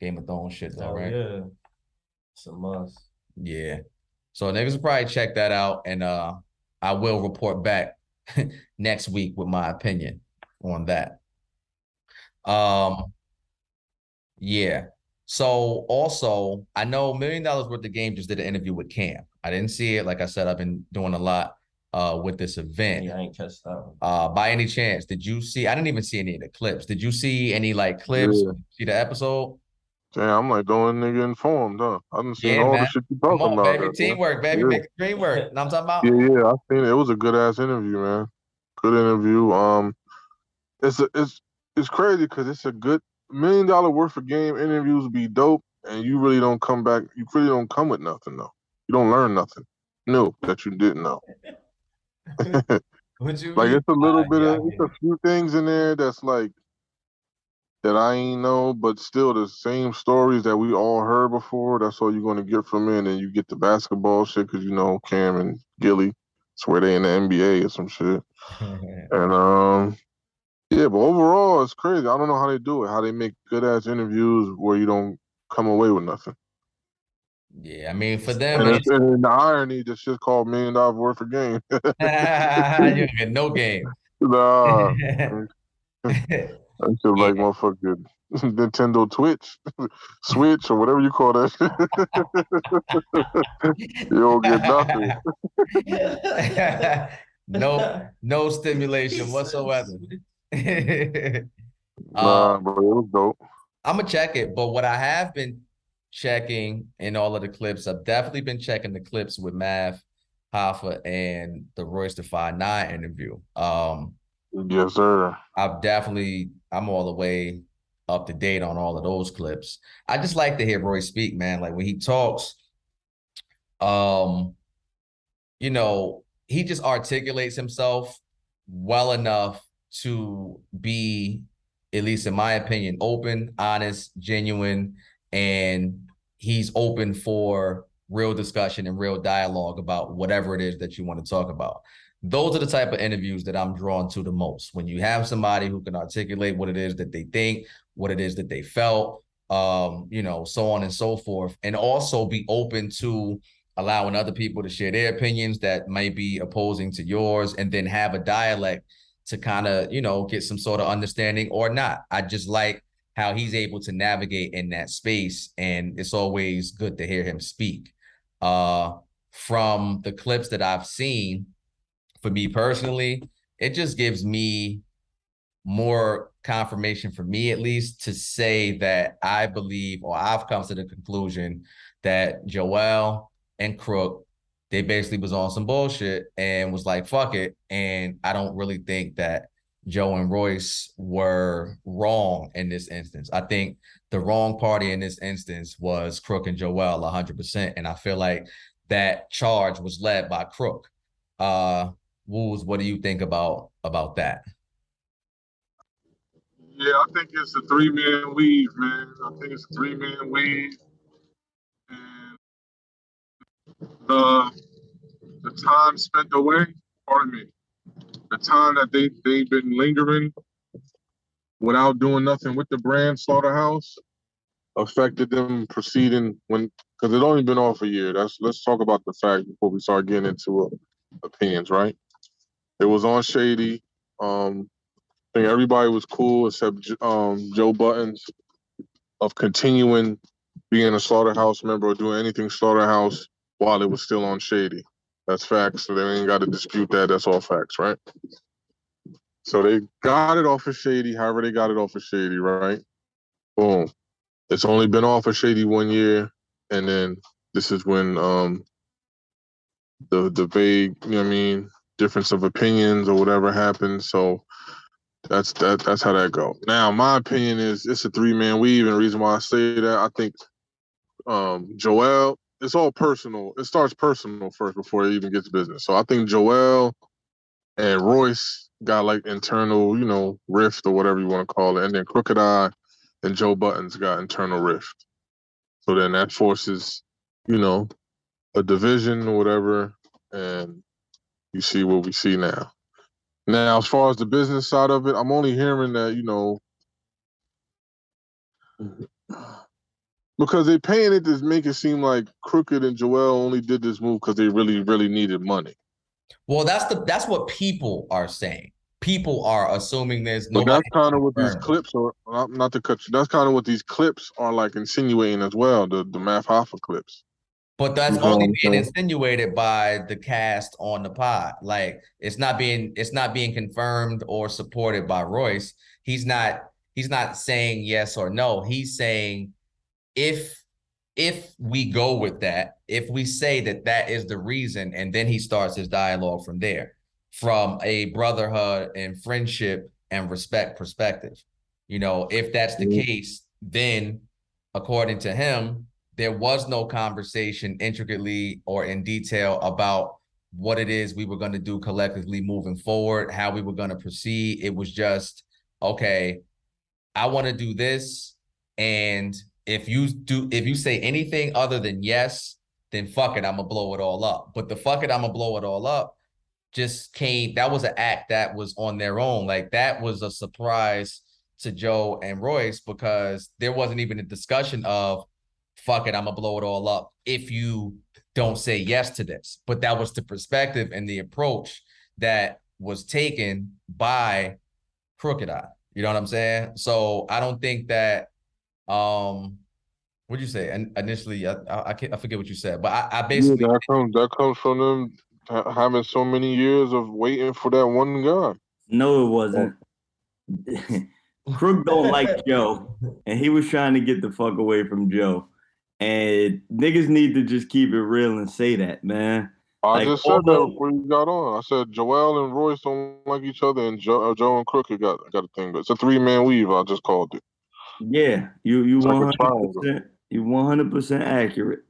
Game of Thrones shit though, Oh, right? yeah. It's a must. Yeah. So niggas will probably check that out and uh I will report back next week with my opinion on that. Um yeah. So also I know Million Dollars Worth of Game just did an interview with Cam. I didn't see it. Like I said, I've been doing a lot uh with this event. Yeah, I ain't catch that one. Uh by any chance, did you see I didn't even see any of the clips. Did you see any like clips? Yeah. See the episode? damn i'm like throwing nigga informed huh i didn't see Yeah, all man. the shit you Come talking on, about baby. there, boy. Teamwork, baby. Yeah. Make the dream work. Know what I'm talking about? Yeah, yeah, I seen it. It was a good ass interview, man. Good interview. Um, it's a, it's it's crazy because it's a good million dollar worth of game interviews be dope, and you really don't come back. You really don't come with nothing though. You don't learn nothing new that you didn't know. You Like it's a little bit yeah, I of it's a few things in there that's like that I ain't know, but still the same stories that we all heard before. That's all you're gonna get from it, and then you get the basketball shit because you know Cam and Gillie. Swear they in the NBA or some shit. And um, yeah, but overall, it's crazy. I don't know how they do it. How they make good ass interviews where you don't come away with nothing. Yeah, I mean for them, And, it's, it's, and the irony, this shit called million dollars worth of game. you don't get no game. nah, that shit like motherfucking Nintendo Twitch, Switch, or whatever you call that. you don't get nothing. no, no stimulation whatsoever. Nah, um, bro, it was dope. I'm gonna check it, but what I have been checking in all of the clips, I've definitely been checking the clips with Math Hoffa and the Royce Five Nine interview. Um, Yes, sir. I've definitely I'm all the way up to date on all of those clips. I just like to hear Roy speak, man. Like when he talks, um, you know, he just articulates himself well enough to be, at least in my opinion, open, honest, genuine, and he's open for real discussion and real dialogue about whatever it is that you want to talk about. Those are the type of interviews that I'm drawn to the most. When you have somebody who can articulate what it is that they think, what it is that they felt, um, you know, so on and so forth, and also be open to allowing other people to share their opinions that might be opposing to yours, and then have a dialect to kind of, you know, get some sort of understanding or not. I just like how he's able to navigate in that space, and it's always good to hear him speak. Uh, from the clips that I've seen, for me personally, it just gives me more confirmation for me at least to say that I believe or I've come to the conclusion that Joel and Crook they basically was on some bullshit and was like fuck it and I don't really think that Joe and Royce were wrong in this instance. I think the wrong party in this instance was Crook and Joel 100% and I feel like that charge was led by Crook. Uh Wools, what do you think about about that? Yeah, I think it's a three man weave, man. I think it's a three man weave. And the the time spent away, pardon me, the time that they, they've been lingering without doing nothing with the brand slaughterhouse affected them proceeding when because it only been off a year. That's let's talk about the fact before we start getting into uh, opinions, right? It was on Shady. Um, I think everybody was cool except um, Joe Buttons of continuing being a slaughterhouse member or doing anything slaughterhouse while it was still on Shady. That's facts. So they ain't got to dispute that. That's all facts, right? So they got it off of Shady, however they got it off of Shady, right? Boom. It's only been off of Shady one year, and then this is when um the the vague, you know what I mean, difference of opinions or whatever happened. So that's that that's how that go. Now, my opinion is it's a three man weave, and the reason why I say that, I think um Joel, it's all personal. It starts personal first before it even gets business. So I think Joel and Royce got like internal, you know, rift or whatever you want to call it, and then Crooked I and Joe Buttons got internal rift. So then that forces, you know, a division or whatever, and you see what we see now. Now, as far as the business side of it, I'm only hearing that, you know, because they paying it to make it seem like Crooked and Joel only did this move because they really, really needed money. Well, that's the that's what people are saying. People are assuming this. But that's kind of what these clips are. Not, not to cut you. That's kind of what these clips are like insinuating as well. The the Math Hoffa clips. But that's You know only being insinuated by the cast on the pod. Like it's not being it's not being confirmed or supported by Royce. He's not he's not saying yes or no. He's saying if if we go with that, if we say that that is the reason, and then he starts his dialogue from there, from a brotherhood and friendship and respect perspective. You know, if that's the Mhm. case, then according to him, there was no conversation intricately or in detail about what it is we were going to do collectively moving forward, how we were going to proceed. It was just, okay, I want to do this. And if you do, if you say anything other than yes, then fuck it, I'm gonna blow it all up. But the fuck it, I'm gonna blow it all up just came, that was an act that was on their own. Like that was a surprise to Joe and Royce because there wasn't even a discussion of fuck it, I'm gonna blow it all up if you don't say yes to this. But that was the perspective and the approach that was taken by Crooked I. You know what I'm saying? So I don't think that um what'd you say? And initially I I, I, can't, I forget what you said, but I, I Yeah, basically that comes that comes from them ha- having so many years of waiting for that one guy. No, it wasn't. Crook don't like Joe, and he was trying to get the fuck away from Joe. And niggas need to just keep it real and say that, man. I Like, just said that although- before you got on. I said Joel and Royce don't like each other, and Joe, uh, Joe and Crooked got got a thing. But it's a three man weave. I just called it. Yeah, you you It's like a one hundred percent you one hundred percent accurate.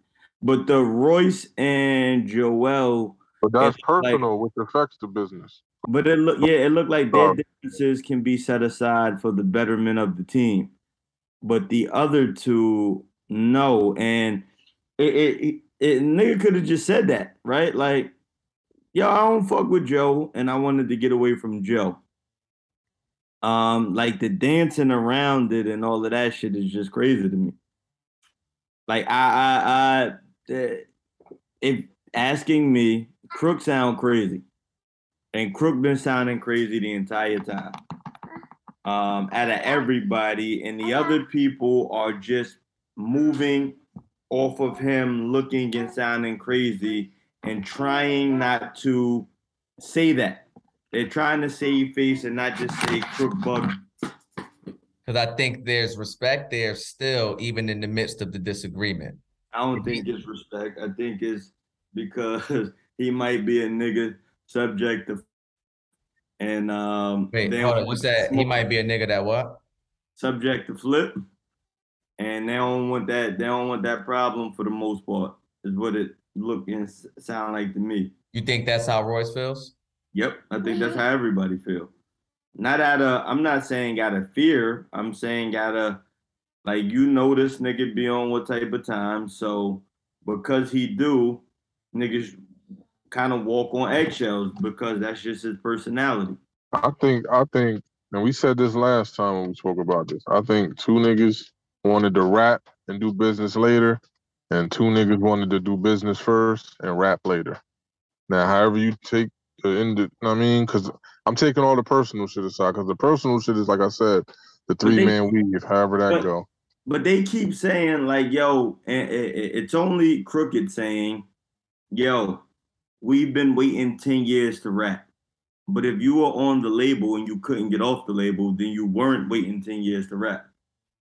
But the Royce and Joel, But that's It's like- personal, which affects the business. but it look yeah, it looked like their differences can be set aside for the betterment of the team. But the other two, no, and it it, it, it nigga could have just said that, right? Like, yo, I don't fuck with Joe, and I wanted to get away from Joe. Um, like the dancing around it and all of that shit is just crazy to me. Like I, I, I, if asking me, Crook sound crazy, and Crook been sounding crazy the entire time. Um, out of everybody, and the other people are just moving off of him, looking and sounding crazy, and trying not to say that. They're trying to save face and not just say Crook Bug. Because I think there's respect there still, even in the midst of the disagreement. I don't think it's respect. I think it's because he might be a nigga subject to and um Wait, they hold on. Want said he might be a nigga that what? subject to flip. And they don't want that they don't want that problem for the most part, is what it look and sound like to me. You think that's how Royce feels? Yep, I think that's how everybody feel. Not out of I'm not saying out of fear. I'm saying out of like you know this nigga be on what type of time. So because he do, niggas kind of walk on eggshells because that's just his personality. I think I think, and we said this last time when we spoke about this. I think two niggas wanted to rap and do business later, and two niggas wanted to do business first and rap later. Now, however you take the end, of- I mean, because I'm taking all the personal shit aside, because the personal shit is like I said, the they- three man weave, however that but- go. But they keep saying like, yo, and it- it- it's only crooked saying, yo, we've been waiting 10 years to rap. But if you were on the label and you couldn't get off the label, then you weren't waiting 10 years to rap.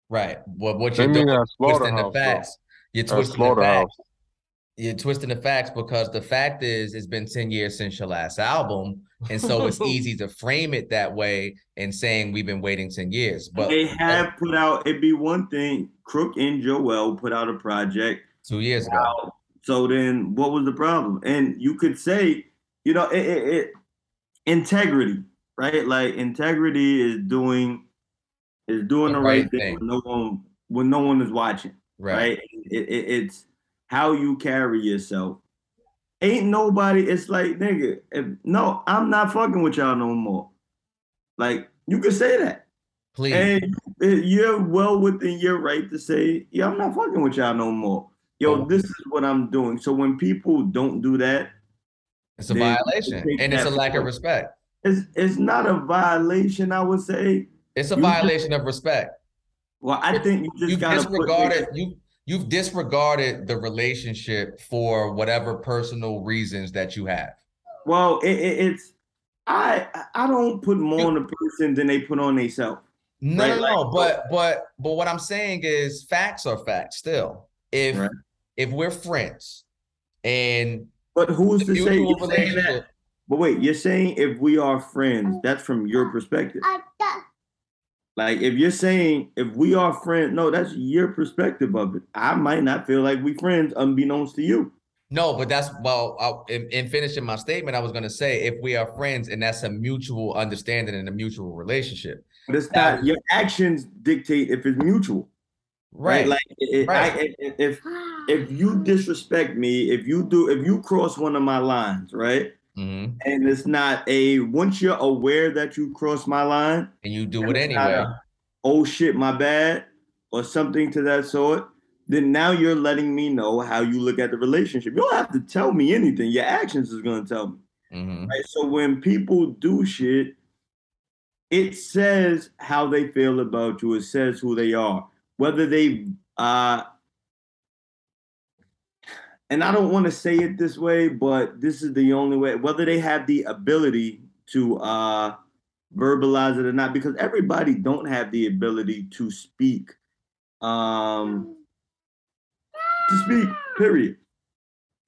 Right. What what you're doing that is twisting the facts. You're twisting the facts. You're twisting the facts because the fact is it's been 10 years since your last album. And so it's easy to frame it that way and saying we've been waiting 10 years. But they have put out, it'd be one thing, Crook and Joel put out a project. two years ago. Now, so then what was the problem? And you could say, you know, it, it, it integrity, right? Like integrity is doing is doing The the, right, right thing, thing. when no one when no one is watching, Right. right? It, it, it's how you carry yourself. Ain't nobody. It's like nigga. If, no, I'm not fucking with y'all no more. Like you can say that. Please. And you- you're well within your right to say, yeah, I'm not fucking with y'all no more. Yo, Oh. this is what I'm doing. So when people don't do that, It's a violation. And it's a lack of respect. it's it's not a violation, I would say. It's a You- violation of respect. Well, I think you just You've gotta disregarded put you you've disregarded the relationship for whatever personal reasons that you have. well, it, it, it's I I don't put more on the person than they put on themselves. No, Right, no, like- no. But but but what I'm saying is facts are facts still. If Right. if we're friends and But who's to say you're saying that? But wait, you're saying if we are friends, that's from your perspective. Like if you're saying if we are friends, no, that's your perspective of it. I might not feel like we friends, unbeknownst to you. no, but that's well, I, in, in finishing my statement, I was gonna say if we are friends and that's a mutual understanding and a mutual relationship. But it's not your actions dictate if it's mutual, right? Right. Like it, Right. I, if if if you disrespect me, if you do, if you cross one of my lines, right? Mhm. And it's not a once you're aware that you crossed my line, And you do and it anyway. a, oh shit, my bad, or something to that sort. Then now you're letting me know how you look at the relationship. You don't have to tell me anything. Your actions is gonna tell me. Mhm. Right? So when people do shit, it says how they feel about you. It says who they are. Whether they uh and I don't want to say it this way, but this is the only way, whether they have the ability to uh verbalize it or not, because everybody don't have the ability to speak. Um to speak, period.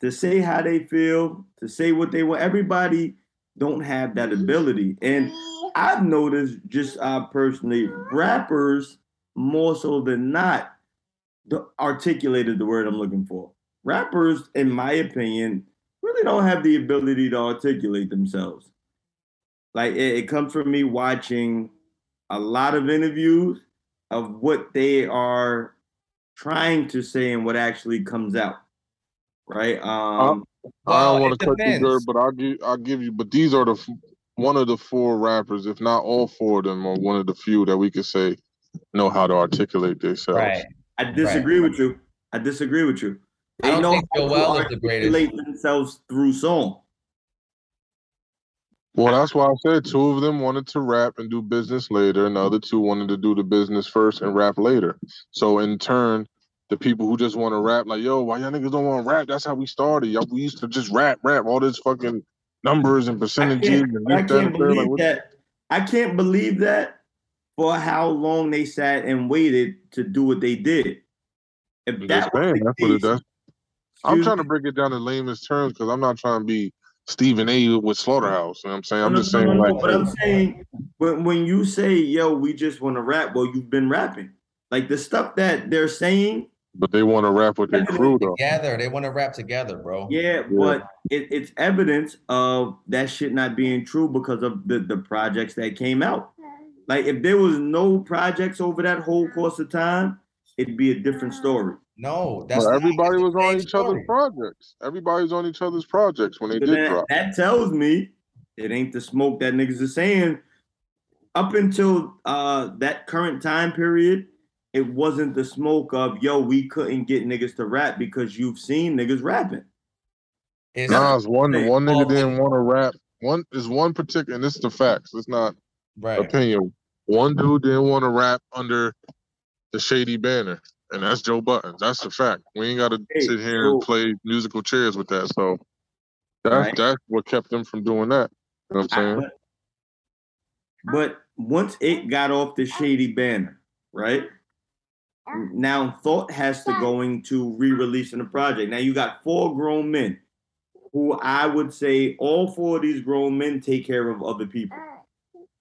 to say how they feel, to say what they want. Everybody don't have that ability. And I've noticed just uh, personally, rappers more so than not articulated the word I'm looking for. Rappers, in my opinion, really don't have the ability to articulate themselves. Like it, it comes from me watching a lot of interviews of what they are trying to say and what actually comes out. Right. Um I Well, don't want to cut you, depends. Gerd, but I'll give I'll give you. But these are the one of the four rappers, if not all four of them, are one of the few that we could say know how to articulate themselves. Right. I disagree with you. I disagree with you. I They don't know think how to Joel is the greatest. articulate themselves through song. Well, that's why I said two of them wanted to rap and do business later, and the other two wanted to do the business first and rap later. So in turn, the people who just want to rap, like, yo, why y'all niggas don't want to rap? That's how we started. Y'all, we used to just rap, rap, all this fucking numbers and I percentages can't, and I can't and third. Like, believe what- that. I can't believe that for how long they sat and waited to do what they did. If I'm that just was saying, the that's what it case, does. I'm trying me? to break it down in layman's terms because I'm not trying to be Stephen A. with Slaughterhouse. You know what I'm saying? I'm No, just no, saying, no, no, like, but I'm saying when when you say, "Yo, we just want to rap," well, you've been rapping. Like the stuff that they're saying, but they want to rap with their crew, though. Together, they want to rap together, bro. yeah, but it, it's evidence of that shit not being true because of the the projects that came out. Like if there was no projects over that whole course of time, it'd be a different story. No, that's But everybody was on same each other's story. projects. Everybody's on each other's projects when they So did that, drop. that tells me it ain't the smoke that niggas are saying. Up until uh that current time period, it wasn't the smoke of yo, we couldn't get niggas to rap because you've seen niggas rapping. It's, Nah, it's one Hey, one well, nigga didn't want to rap. One is one particular, and this is the facts. It's not right. opinion. One dude didn't want to rap under the shady banner, and that's Joe Buttons. That's the fact. We ain't got to Hey, sit here and play musical chairs with that. So that's Right. that's what kept them from doing that. You know what I'm I- but, but once it got off the shady banner, right? Now thought has to going to re-releasing the project. Now you got four grown men who I would say all four of these grown men take care of other people,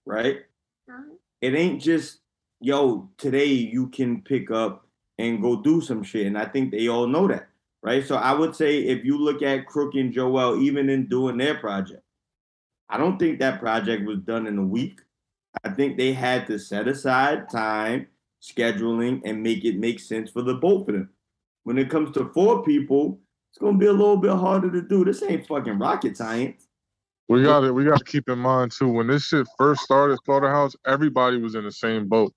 right? It ain't just yo, today you can pick up and go do some shit. And I think they all know that, right? So I would say if you look at Crook and Joel, even in doing their project, I don't think that project was done in a week. I think they had to set aside time, scheduling, and make it make sense for the both of them. When it comes to four people, it's gonna be a little bit harder to do. This ain't fucking rocket science. We got it. we got to keep in mind too. When this shit first started, Slaughterhouse, everybody was in the same boat,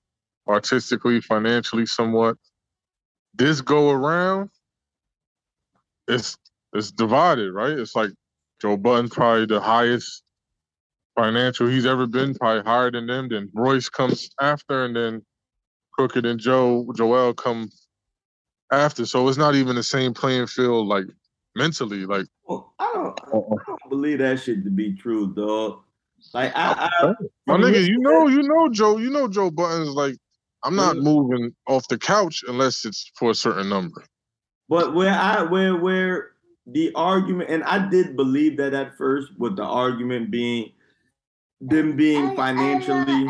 artistically, financially, somewhat. This go around, it's it's divided, right? It's like Joe Budden's probably the highest financial he's ever been, probably higher than them. Then Royce comes after, and then Crooked and Joe Joel come after. So it's not even the same playing field, like mentally. Like Well, I don't, I don't believe that shit to be true, dog. Like I, I My nigga, you know, you know, Joe, you know, Joe Buttons. Like, I'm not Yeah. moving off the couch unless it's for a certain number. But where I where where the argument and I did believe that at first, with the argument being them being financially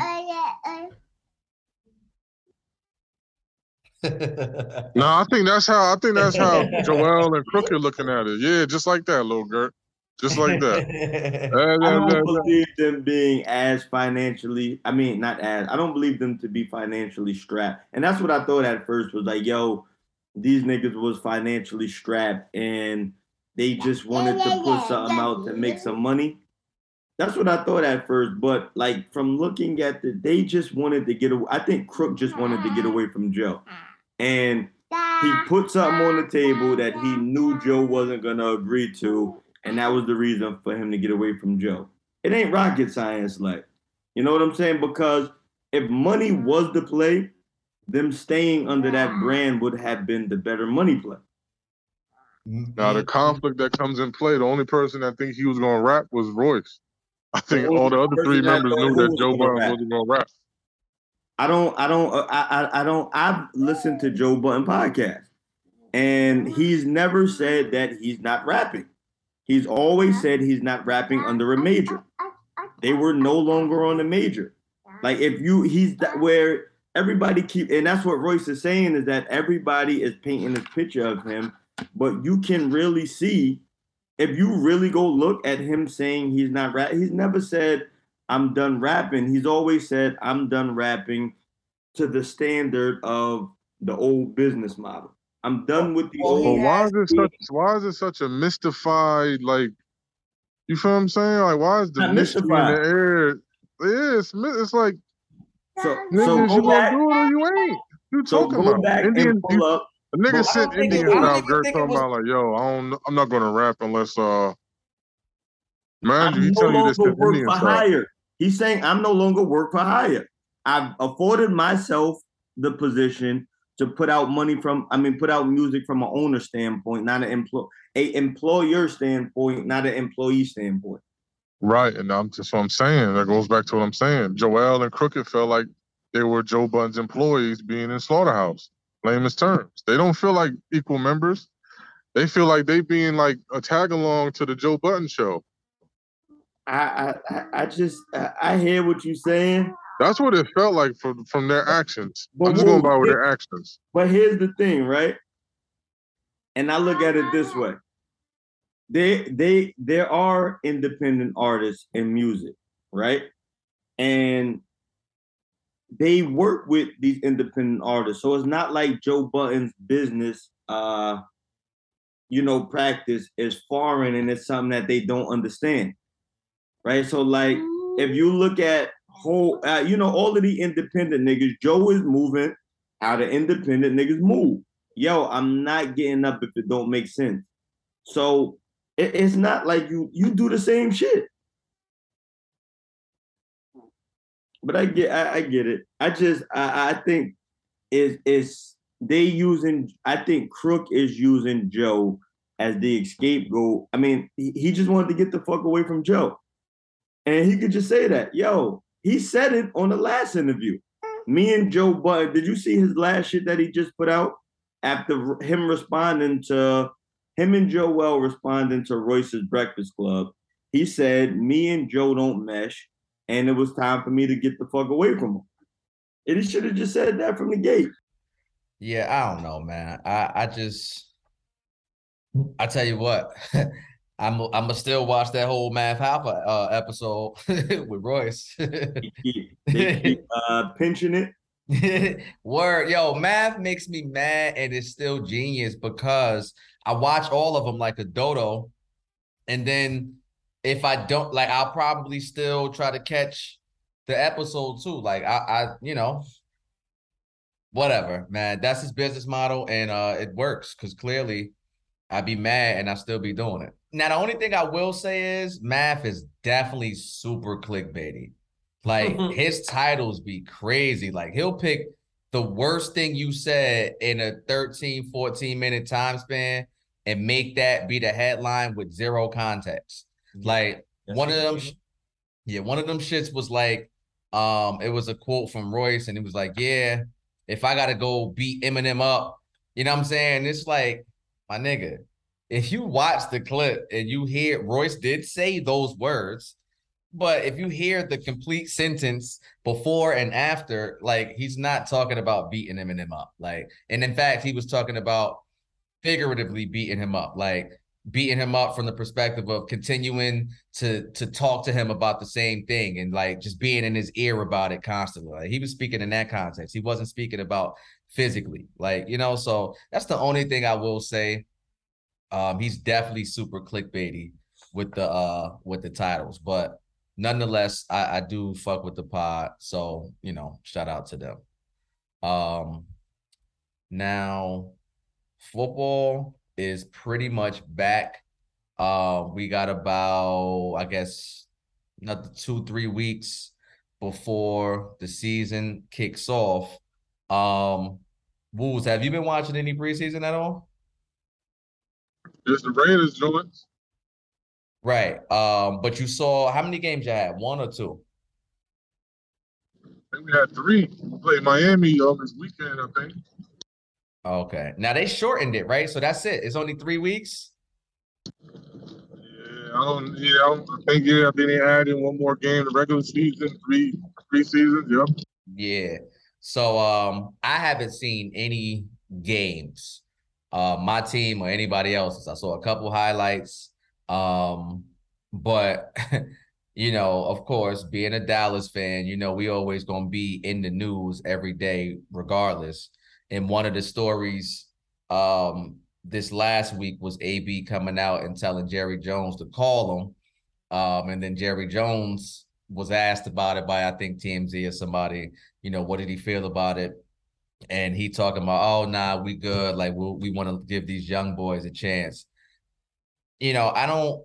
No, I think that's how. I think that's how Joel and Crooked looking at it. Yeah, just like that, little Gert, just like that. I don't that- believe them being as financially. I mean, not as. I don't believe them to be financially strapped, and that's what I thought at first was like, yo, these niggas was financially strapped, and they just wanted to put something out to make some money. That's what I thought at first, but like from looking at the, they just wanted to get away. I think Crook just wanted to get away from Joe, and he put something on the table that he knew Joe wasn't gonna agree to, and that was the reason for him to get away from Joe. It ain't rocket science, like you know what I'm saying? Because if money was the play, them staying under that brand would have been the better money play. now the conflict that comes in play, the only person that think he was gonna rap was Royce. I think all the other three members knew that Joe rap. wasn't gonna rap. I don't, I don't, uh, I, I, I don't. I've listened to Joe Budden podcast, And he's never said that he's not rapping. He's always said he's not rapping under a major. They were no longer on a major. Like if you he's that where everybody keep and that's what Royce is saying is that everybody is painting this picture of him, but you can really see if you really go look at him saying he's not rap, he's never said I'm done rapping. He's always said I'm done rapping to the standard of the old business model. I'm done with the But old. why is it such why is it such a mystified like you feel what I'm saying? Like why is the Not mystery in the air? Yeah, it's, it's like So, niggas, so you go gonna do it or you ain't. You So talking go about back Indian? and pull up. A nigga But I sent don't think it- Indians out there talking was- about like, yo, I don't, I'm not gonna rap unless uh, man, I'm he no telling you this longer to work Indian for stuff. hire. He's saying I'm no longer work for hire. I've afforded myself the position to put out money from, I mean, put out music from an owner standpoint, not an employ a employer standpoint, not an employee standpoint. Right, and I'm just what I'm saying. That goes back to what I'm saying. Joel and Crooked felt like they were Joe Budden's employees being in Slaughterhouse. Lamest terms. They don't feel like equal members. They feel like they being like a tag along to the Joe Budden show. I I I- I just I, I hear what you're saying, That's what it felt like from from their actions. But I'm just going by with their actions. but here's the thing, right? And I look at it this way. They they there are independent artists in music, right? And they work with these independent artists. So it's not like Joe Budden's business uh you know practice is foreign and it's something that they don't understand. Right? So like if you look at whole uh, you know all of the independent niggas, Joe is moving how the independent niggas move. Yo, I'm not getting up if it don't make sense. So it- it's not like you you do the same shit. But I get I, I get it. I just I, I think is is they using I think Crook is using Joe as the escape scapegoat. I mean, he, he just wanted to get the fuck away from Joe. And he could just say that. Yo, he said it on the last interview. Me and Joe Budden, did you see his last shit that he just put out after him responding to him and Joel responding to Royce's Breakfast Club? He said, Me and Joe don't mesh, and it was time for me to get the fuck away from him. And he should have just said that from the gate. Yeah, I don't know, man. I I just I tell you what, I'm I'm gonna still watch that whole Math Hoffa uh, episode with Royce. Keep, keep uh, pinching it. Word, yo, math makes me mad and it's still genius because I watch all of them like a dodo, and then if I don't like, I'll probably still try to catch the episode too. Like I, I, you know, whatever, man. That's his business model, and uh, it works because clearly I'd be mad and I'd still be doing it. Now, the only thing I will say is math is definitely super clickbaity. Like his titles be crazy. Like he'll pick the worst thing you said in a 13, 14 minute time span and make that be the headline with zero context. Like one of them, sh- yeah, one of them shits was like, um, it was a quote from Royce, and it was like, Yeah, if I gotta go beat Eminem up, you know what I'm saying? It's like, my nigga, if you watch the clip and you hear Royce did say those words, but if you hear the complete sentence before and after, like he's not talking about beating Eminem up. Like, and in fact, he was talking about figuratively beating him up, like beating him up from the perspective of continuing to to talk to him about the same thing and like just being in his ear about it constantly. Like he was speaking in that context. He wasn't speaking about physically. Like, you know, so that's the only thing I will say. Um, he's definitely super clickbaity with the uh with the titles, but nonetheless, I, I do fuck with the pod. So, you know, shout out to them. Um now football is pretty much back. Uh we got about, I guess, another two, three weeks before the season kicks off. Um Wolves, have you been watching any preseason at all? Just the Raiders joints. Right. Um, but you saw how many games you had? One or two? I think we had three. We played Miami on this weekend, I think. Okay. Now they shortened it, right? So that's it. It's only three weeks. Yeah, I don't. Yeah, I, don't, I think yeah. Then they added one more game, the regular season, three three seasons. Yep. Yeah. So um, I haven't seen any games, uh, my team or anybody else's. I saw a couple highlights. Um, but you know, of course, being a Dallas fan, you know, we always gonna be in the news every day, regardless. And one of the stories um this last week was AB coming out and telling Jerry Jones to call him. Um, and then Jerry Jones was asked about it by I think TMZ or somebody, you know, what did he feel about it? And he talking about, oh nah, we good. Like we we want to give these young boys a chance. You know, I don't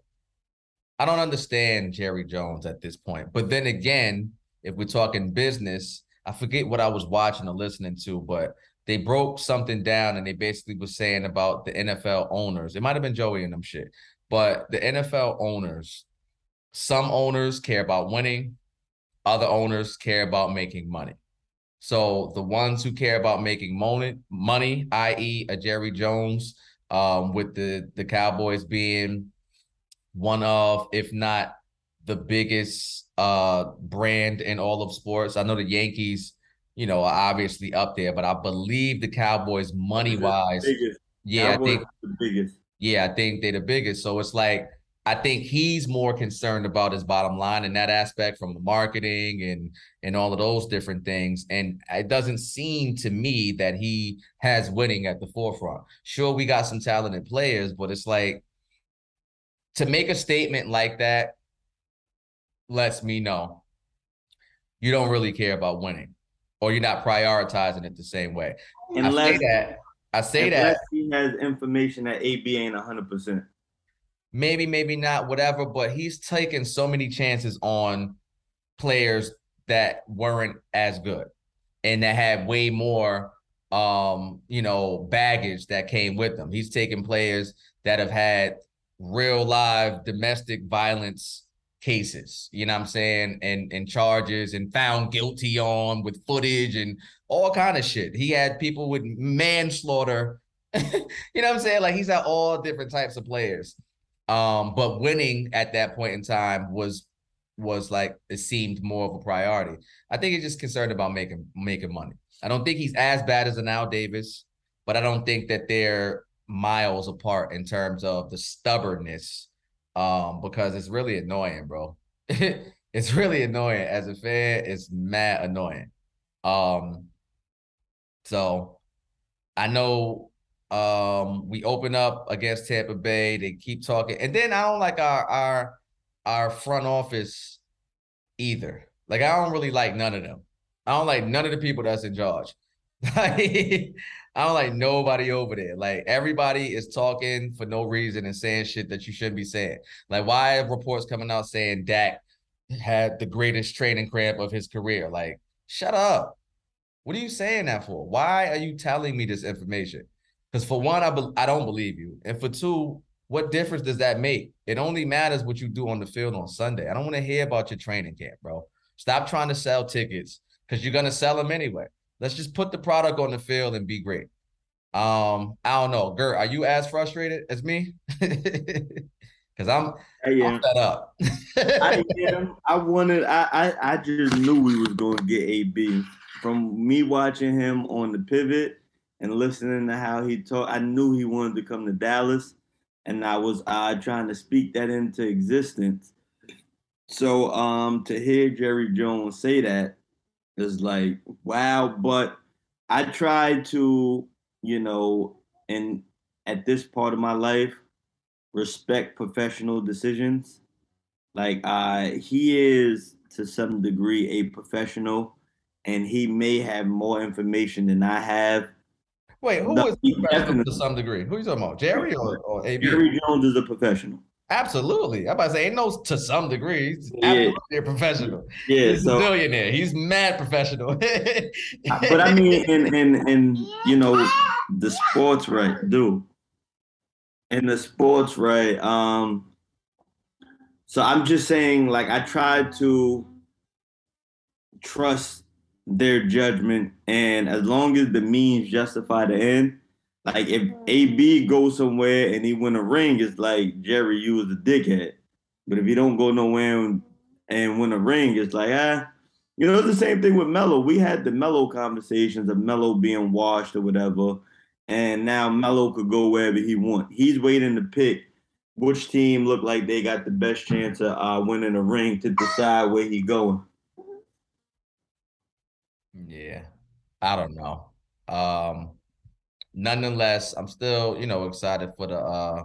I don't understand Jerry Jones at this point. But then again, if we're talking business, I forget what I was watching or listening to, but they broke something down and they basically was saying about the NFL owners. It might have been Joey and them shit, but the NFL owners, some owners care about winning, other owners care about making money. So the ones who care about making money, money, i.e., a Jerry Jones, um, with the the Cowboys being one of, if not the biggest uh brand in all of sports. I know the Yankees, you know, are obviously up there, but I believe the Cowboys money wise, yeah, Cowboys I think the biggest. yeah, I think they're the biggest. So it's like I think he's more concerned about his bottom line in that aspect from the marketing and and all of those different things. And it doesn't seem to me that he has winning at the forefront. Sure, we got some talented players, but it's like to make a statement like that lets me know you don't really care about winning or you're not prioritizing it the same way. I say Unless that I say that he has information that AB ain't hundred percent. Maybe, maybe not, whatever, but he's taken so many chances on players that weren't as good and that had way more um, you know, baggage that came with them. He's taken players that have had real live domestic violence cases, you know what I'm saying, and and charges and found guilty on with footage and all kind of shit. He had people with manslaughter, you know what I'm saying? Like he's had all different types of players. Um, but winning at that point in time was was like it seemed more of a priority. I think he's just concerned about making making money. I don't think he's as bad as an Al Davis, but I don't think that they're miles apart in terms of the stubbornness. Um, because it's really annoying, bro. it's really annoying as a fan. It's mad annoying. Um, so I know um we open up against Tampa Bay. They keep talking, and then I don't like our our our front office either. Like I don't really like none of them. I don't like none of the people that's in charge. I don't like nobody over there. Like everybody is talking for no reason and saying shit that you shouldn't be saying. Like why reports coming out saying Dak had the greatest training camp of his career? Like shut up. What are you saying that for? Why are you telling me this information? Because for one, I be- I don't believe you, and for two, what difference does that make? It only matters what you do on the field on Sunday. I don't want to hear about your training camp, bro. Stop trying to sell tickets because you're gonna sell them anyway. Let's just put the product on the field and be great. Um, I don't know, Gert, are you as frustrated as me? Because I'm, I am. Fed up. I am. I wanted. I, I. I just knew we was going to get AB from me watching him on the pivot and listening to how he talked. I knew he wanted to come to Dallas, and I was uh, trying to speak that into existence. So, um, to hear Jerry Jones say that is like wow. But I tried to, you know, and at this part of my life, respect professional decisions. Like uh he is to some degree a professional and he may have more information than I have. Wait, who No, is professional to some degree? Who you talking about? Jerry or, or AB? Jerry Jones is a professional. Absolutely. I'm about to say, ain't no to some degree. He's Yeah. absolutely a professional. Yeah, He's so a billionaire. He's mad professional. but I mean in in in you know the sports right do. In the sports right, um so I'm just saying like I tried to trust their judgment and as long as the means justify the end, Like if AB goes somewhere and he win a ring, it's like Jerry, you was a dickhead. But if you don't go nowhere and, and win a ring, it's like ah, you know, it's the same thing with Melo. We had the Melo conversations of Melo being washed or whatever, and now Melo could go wherever he want. He's waiting to pick which team look like they got the best chance of uh, winning a ring to decide where he going. Yeah, I don't know. Um, nonetheless, I'm still, you know, excited for the uh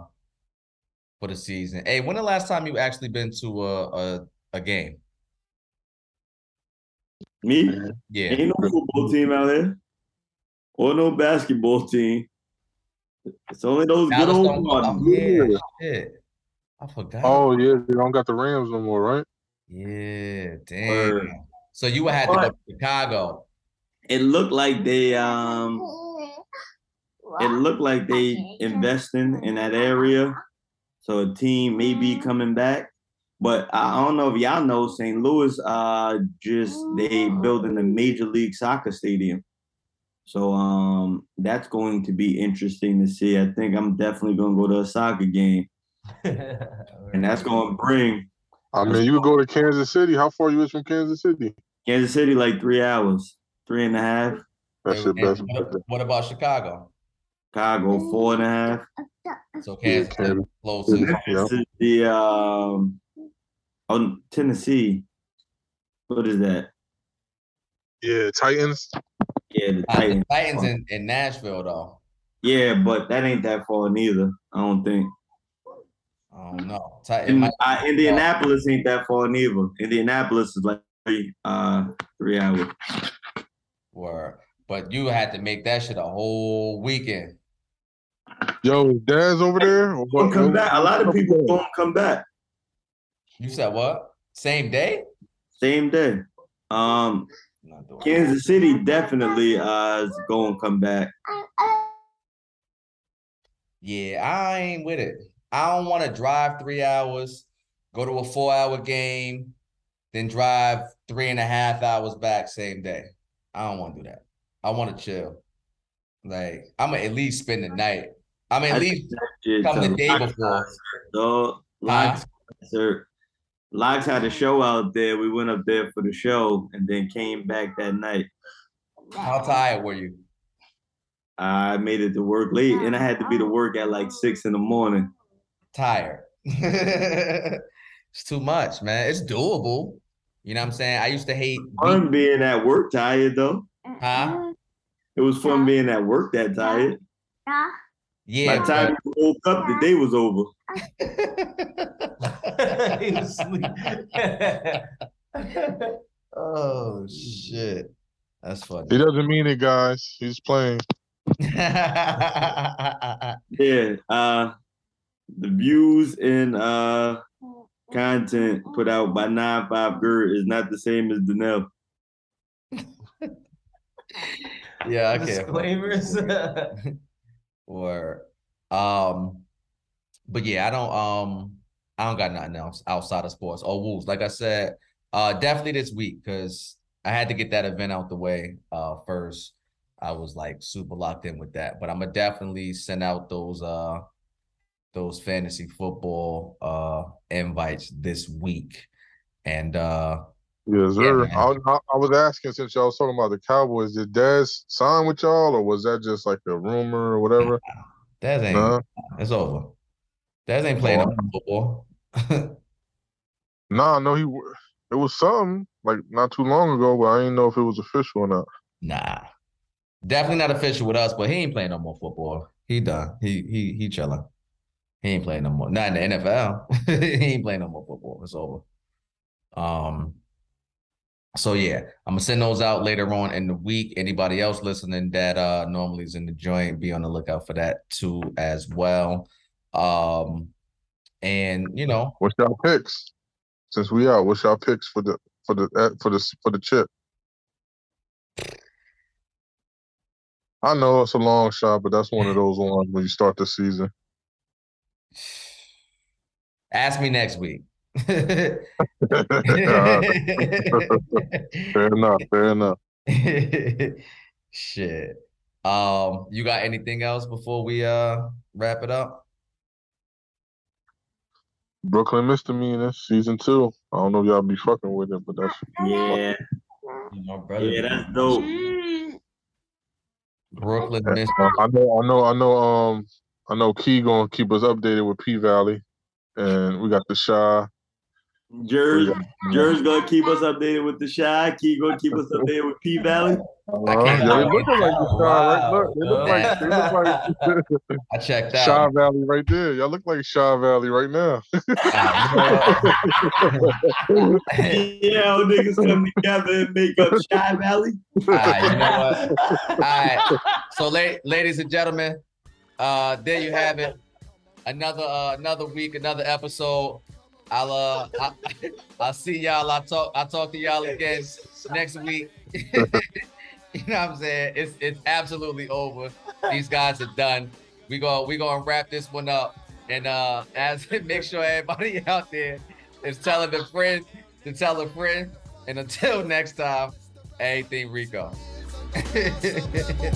for the season. Hey, when the last time you actually been to a a, a game? Me? Yeah. Ain't no football team out here. Or no basketball team. It's only those good old don't- oh, yeah, shit. I forgot. Oh yeah, they don't got the Rams no more, right? Yeah, damn. Word. So you would have to go to Chicago. It looked like they um it looked like they investing in that area. So a team may be coming back. But I I don't know if y'all know St. Louis uh just they building a major league soccer stadium. So um that's going to be interesting to see. I think I'm definitely gonna go to a soccer game. And that's gonna bring I mean, you would go to Kansas City. How far you is from Kansas City? Kansas City like three hours, three and a half. That And- shit and best. what, what about Chicago? Chicago four and a half. So Kansas City Kansas closest. Yeah. The um oh Tennessee. What is that? Yeah, Titans. Yeah, the Uh, the Titans. Titans in, in Nashville though. Yeah, but that ain't that far neither. I don't think. I don't know. In, might- uh, Indianapolis ain't that far neither. Indianapolis is like three uh three hours. Word. But you had to make that shit a whole weekend. Yo, Dad's over there? Don't what- come back. A lot of people don't come back. You said what? Same day? Same day. Um Kansas City definitely uh is going to come back. Yeah, I ain't with it. I don't want to drive three hours, go to a four hour game, then drive three and a half hours back same day. I don't want to do that. I want to chill. Like, I'm gonna at least spend the night. I'm at I least think that shit come the day before. Dog, Lox concert. Lox had a show out there. We went up there for the show and then came back that night. How tired were you? I made it to work late and I had to be to work at like six in the morning. Tired. it's too much, man. It's doable. You know what I'm saying? I used to hate Fun being at work tired though. huh? It was fun being at work that tired. By Yeah, the time you woke up, the day was over. he was asleep. oh shit. That's funny. He doesn't mean it, guys. He's playing. Yeah. Uh the views and uh content put out by 9-5 Girl is not the same as Danelle. yeah, I can't. Disclaimers. or um but yeah, I don't um I don't got nothing else outside of sports. Oh Wolves, like I said, uh definitely this week because I had to get that event out the way uh first. I was like super locked in with that. But I'm gonna definitely send out those uh those fantasy football uh invites this week. And uh Yes, Yeah, sir. man. I, I, was asking since y'all was talking about the Cowboys, did Dez sign with y'all, or was that just like a rumor or whatever? that ain't Nah, it's over. That ain't playing Oh. no football. nah, no, he. It was some like not too long ago, but I didn't know if it was official or not. Nah, definitely not official with us. But he ain't playing no more football. He done. He he he chilling. He ain't playing no more. Not in the NFL. he ain't playing no more football. It's over. Um. So yeah, I'm gonna send those out later on in the week. Anybody else listening that uh normally is in the joint, be on the lookout for that too as well. Um, and you know, What's y'all picks? Since we out, what's y'all picks for the for the uh, for the for the chip? I know it's a long shot, but that's one of those ones when you start the season. Ask me next week. fair enough. Fair enough. Shit. Um, you got anything else before we uh wrap it up? Brooklyn Misdemeanors season two. I don't know if y'all be fucking with it, but that's Yeah, My brother. yeah, that's dope. Brooklyn, Miss. I know, I know, I know. Um, I know Key gonna keep us updated with P Valley, and we got the Chi. Jers, We got- Jers gonna keep us updated with the Chi. Key gonna keep us updated with P Valley. Can't Yeah, they lie. looking like the Chi, right? Look, they look like they look like I checked Chi out. Valley right there. Y'all look like Chi Valley right now. yeah, all niggas come together and make up Chi Valley. All right, you know what? All right. So, la- ladies and gentlemen, uh, there you have it. Another uh, another week, another episode. I'll uh, I, I'll see y'all. I'll talk. I'll talk to y'all again next week. you know what I'm saying? It's it's absolutely over. These guys are done. We go we gonna wrap this one up, and uh, as make sure everybody out there is telling a friend to tell a friend. And until next time, anything Rico. Brothers?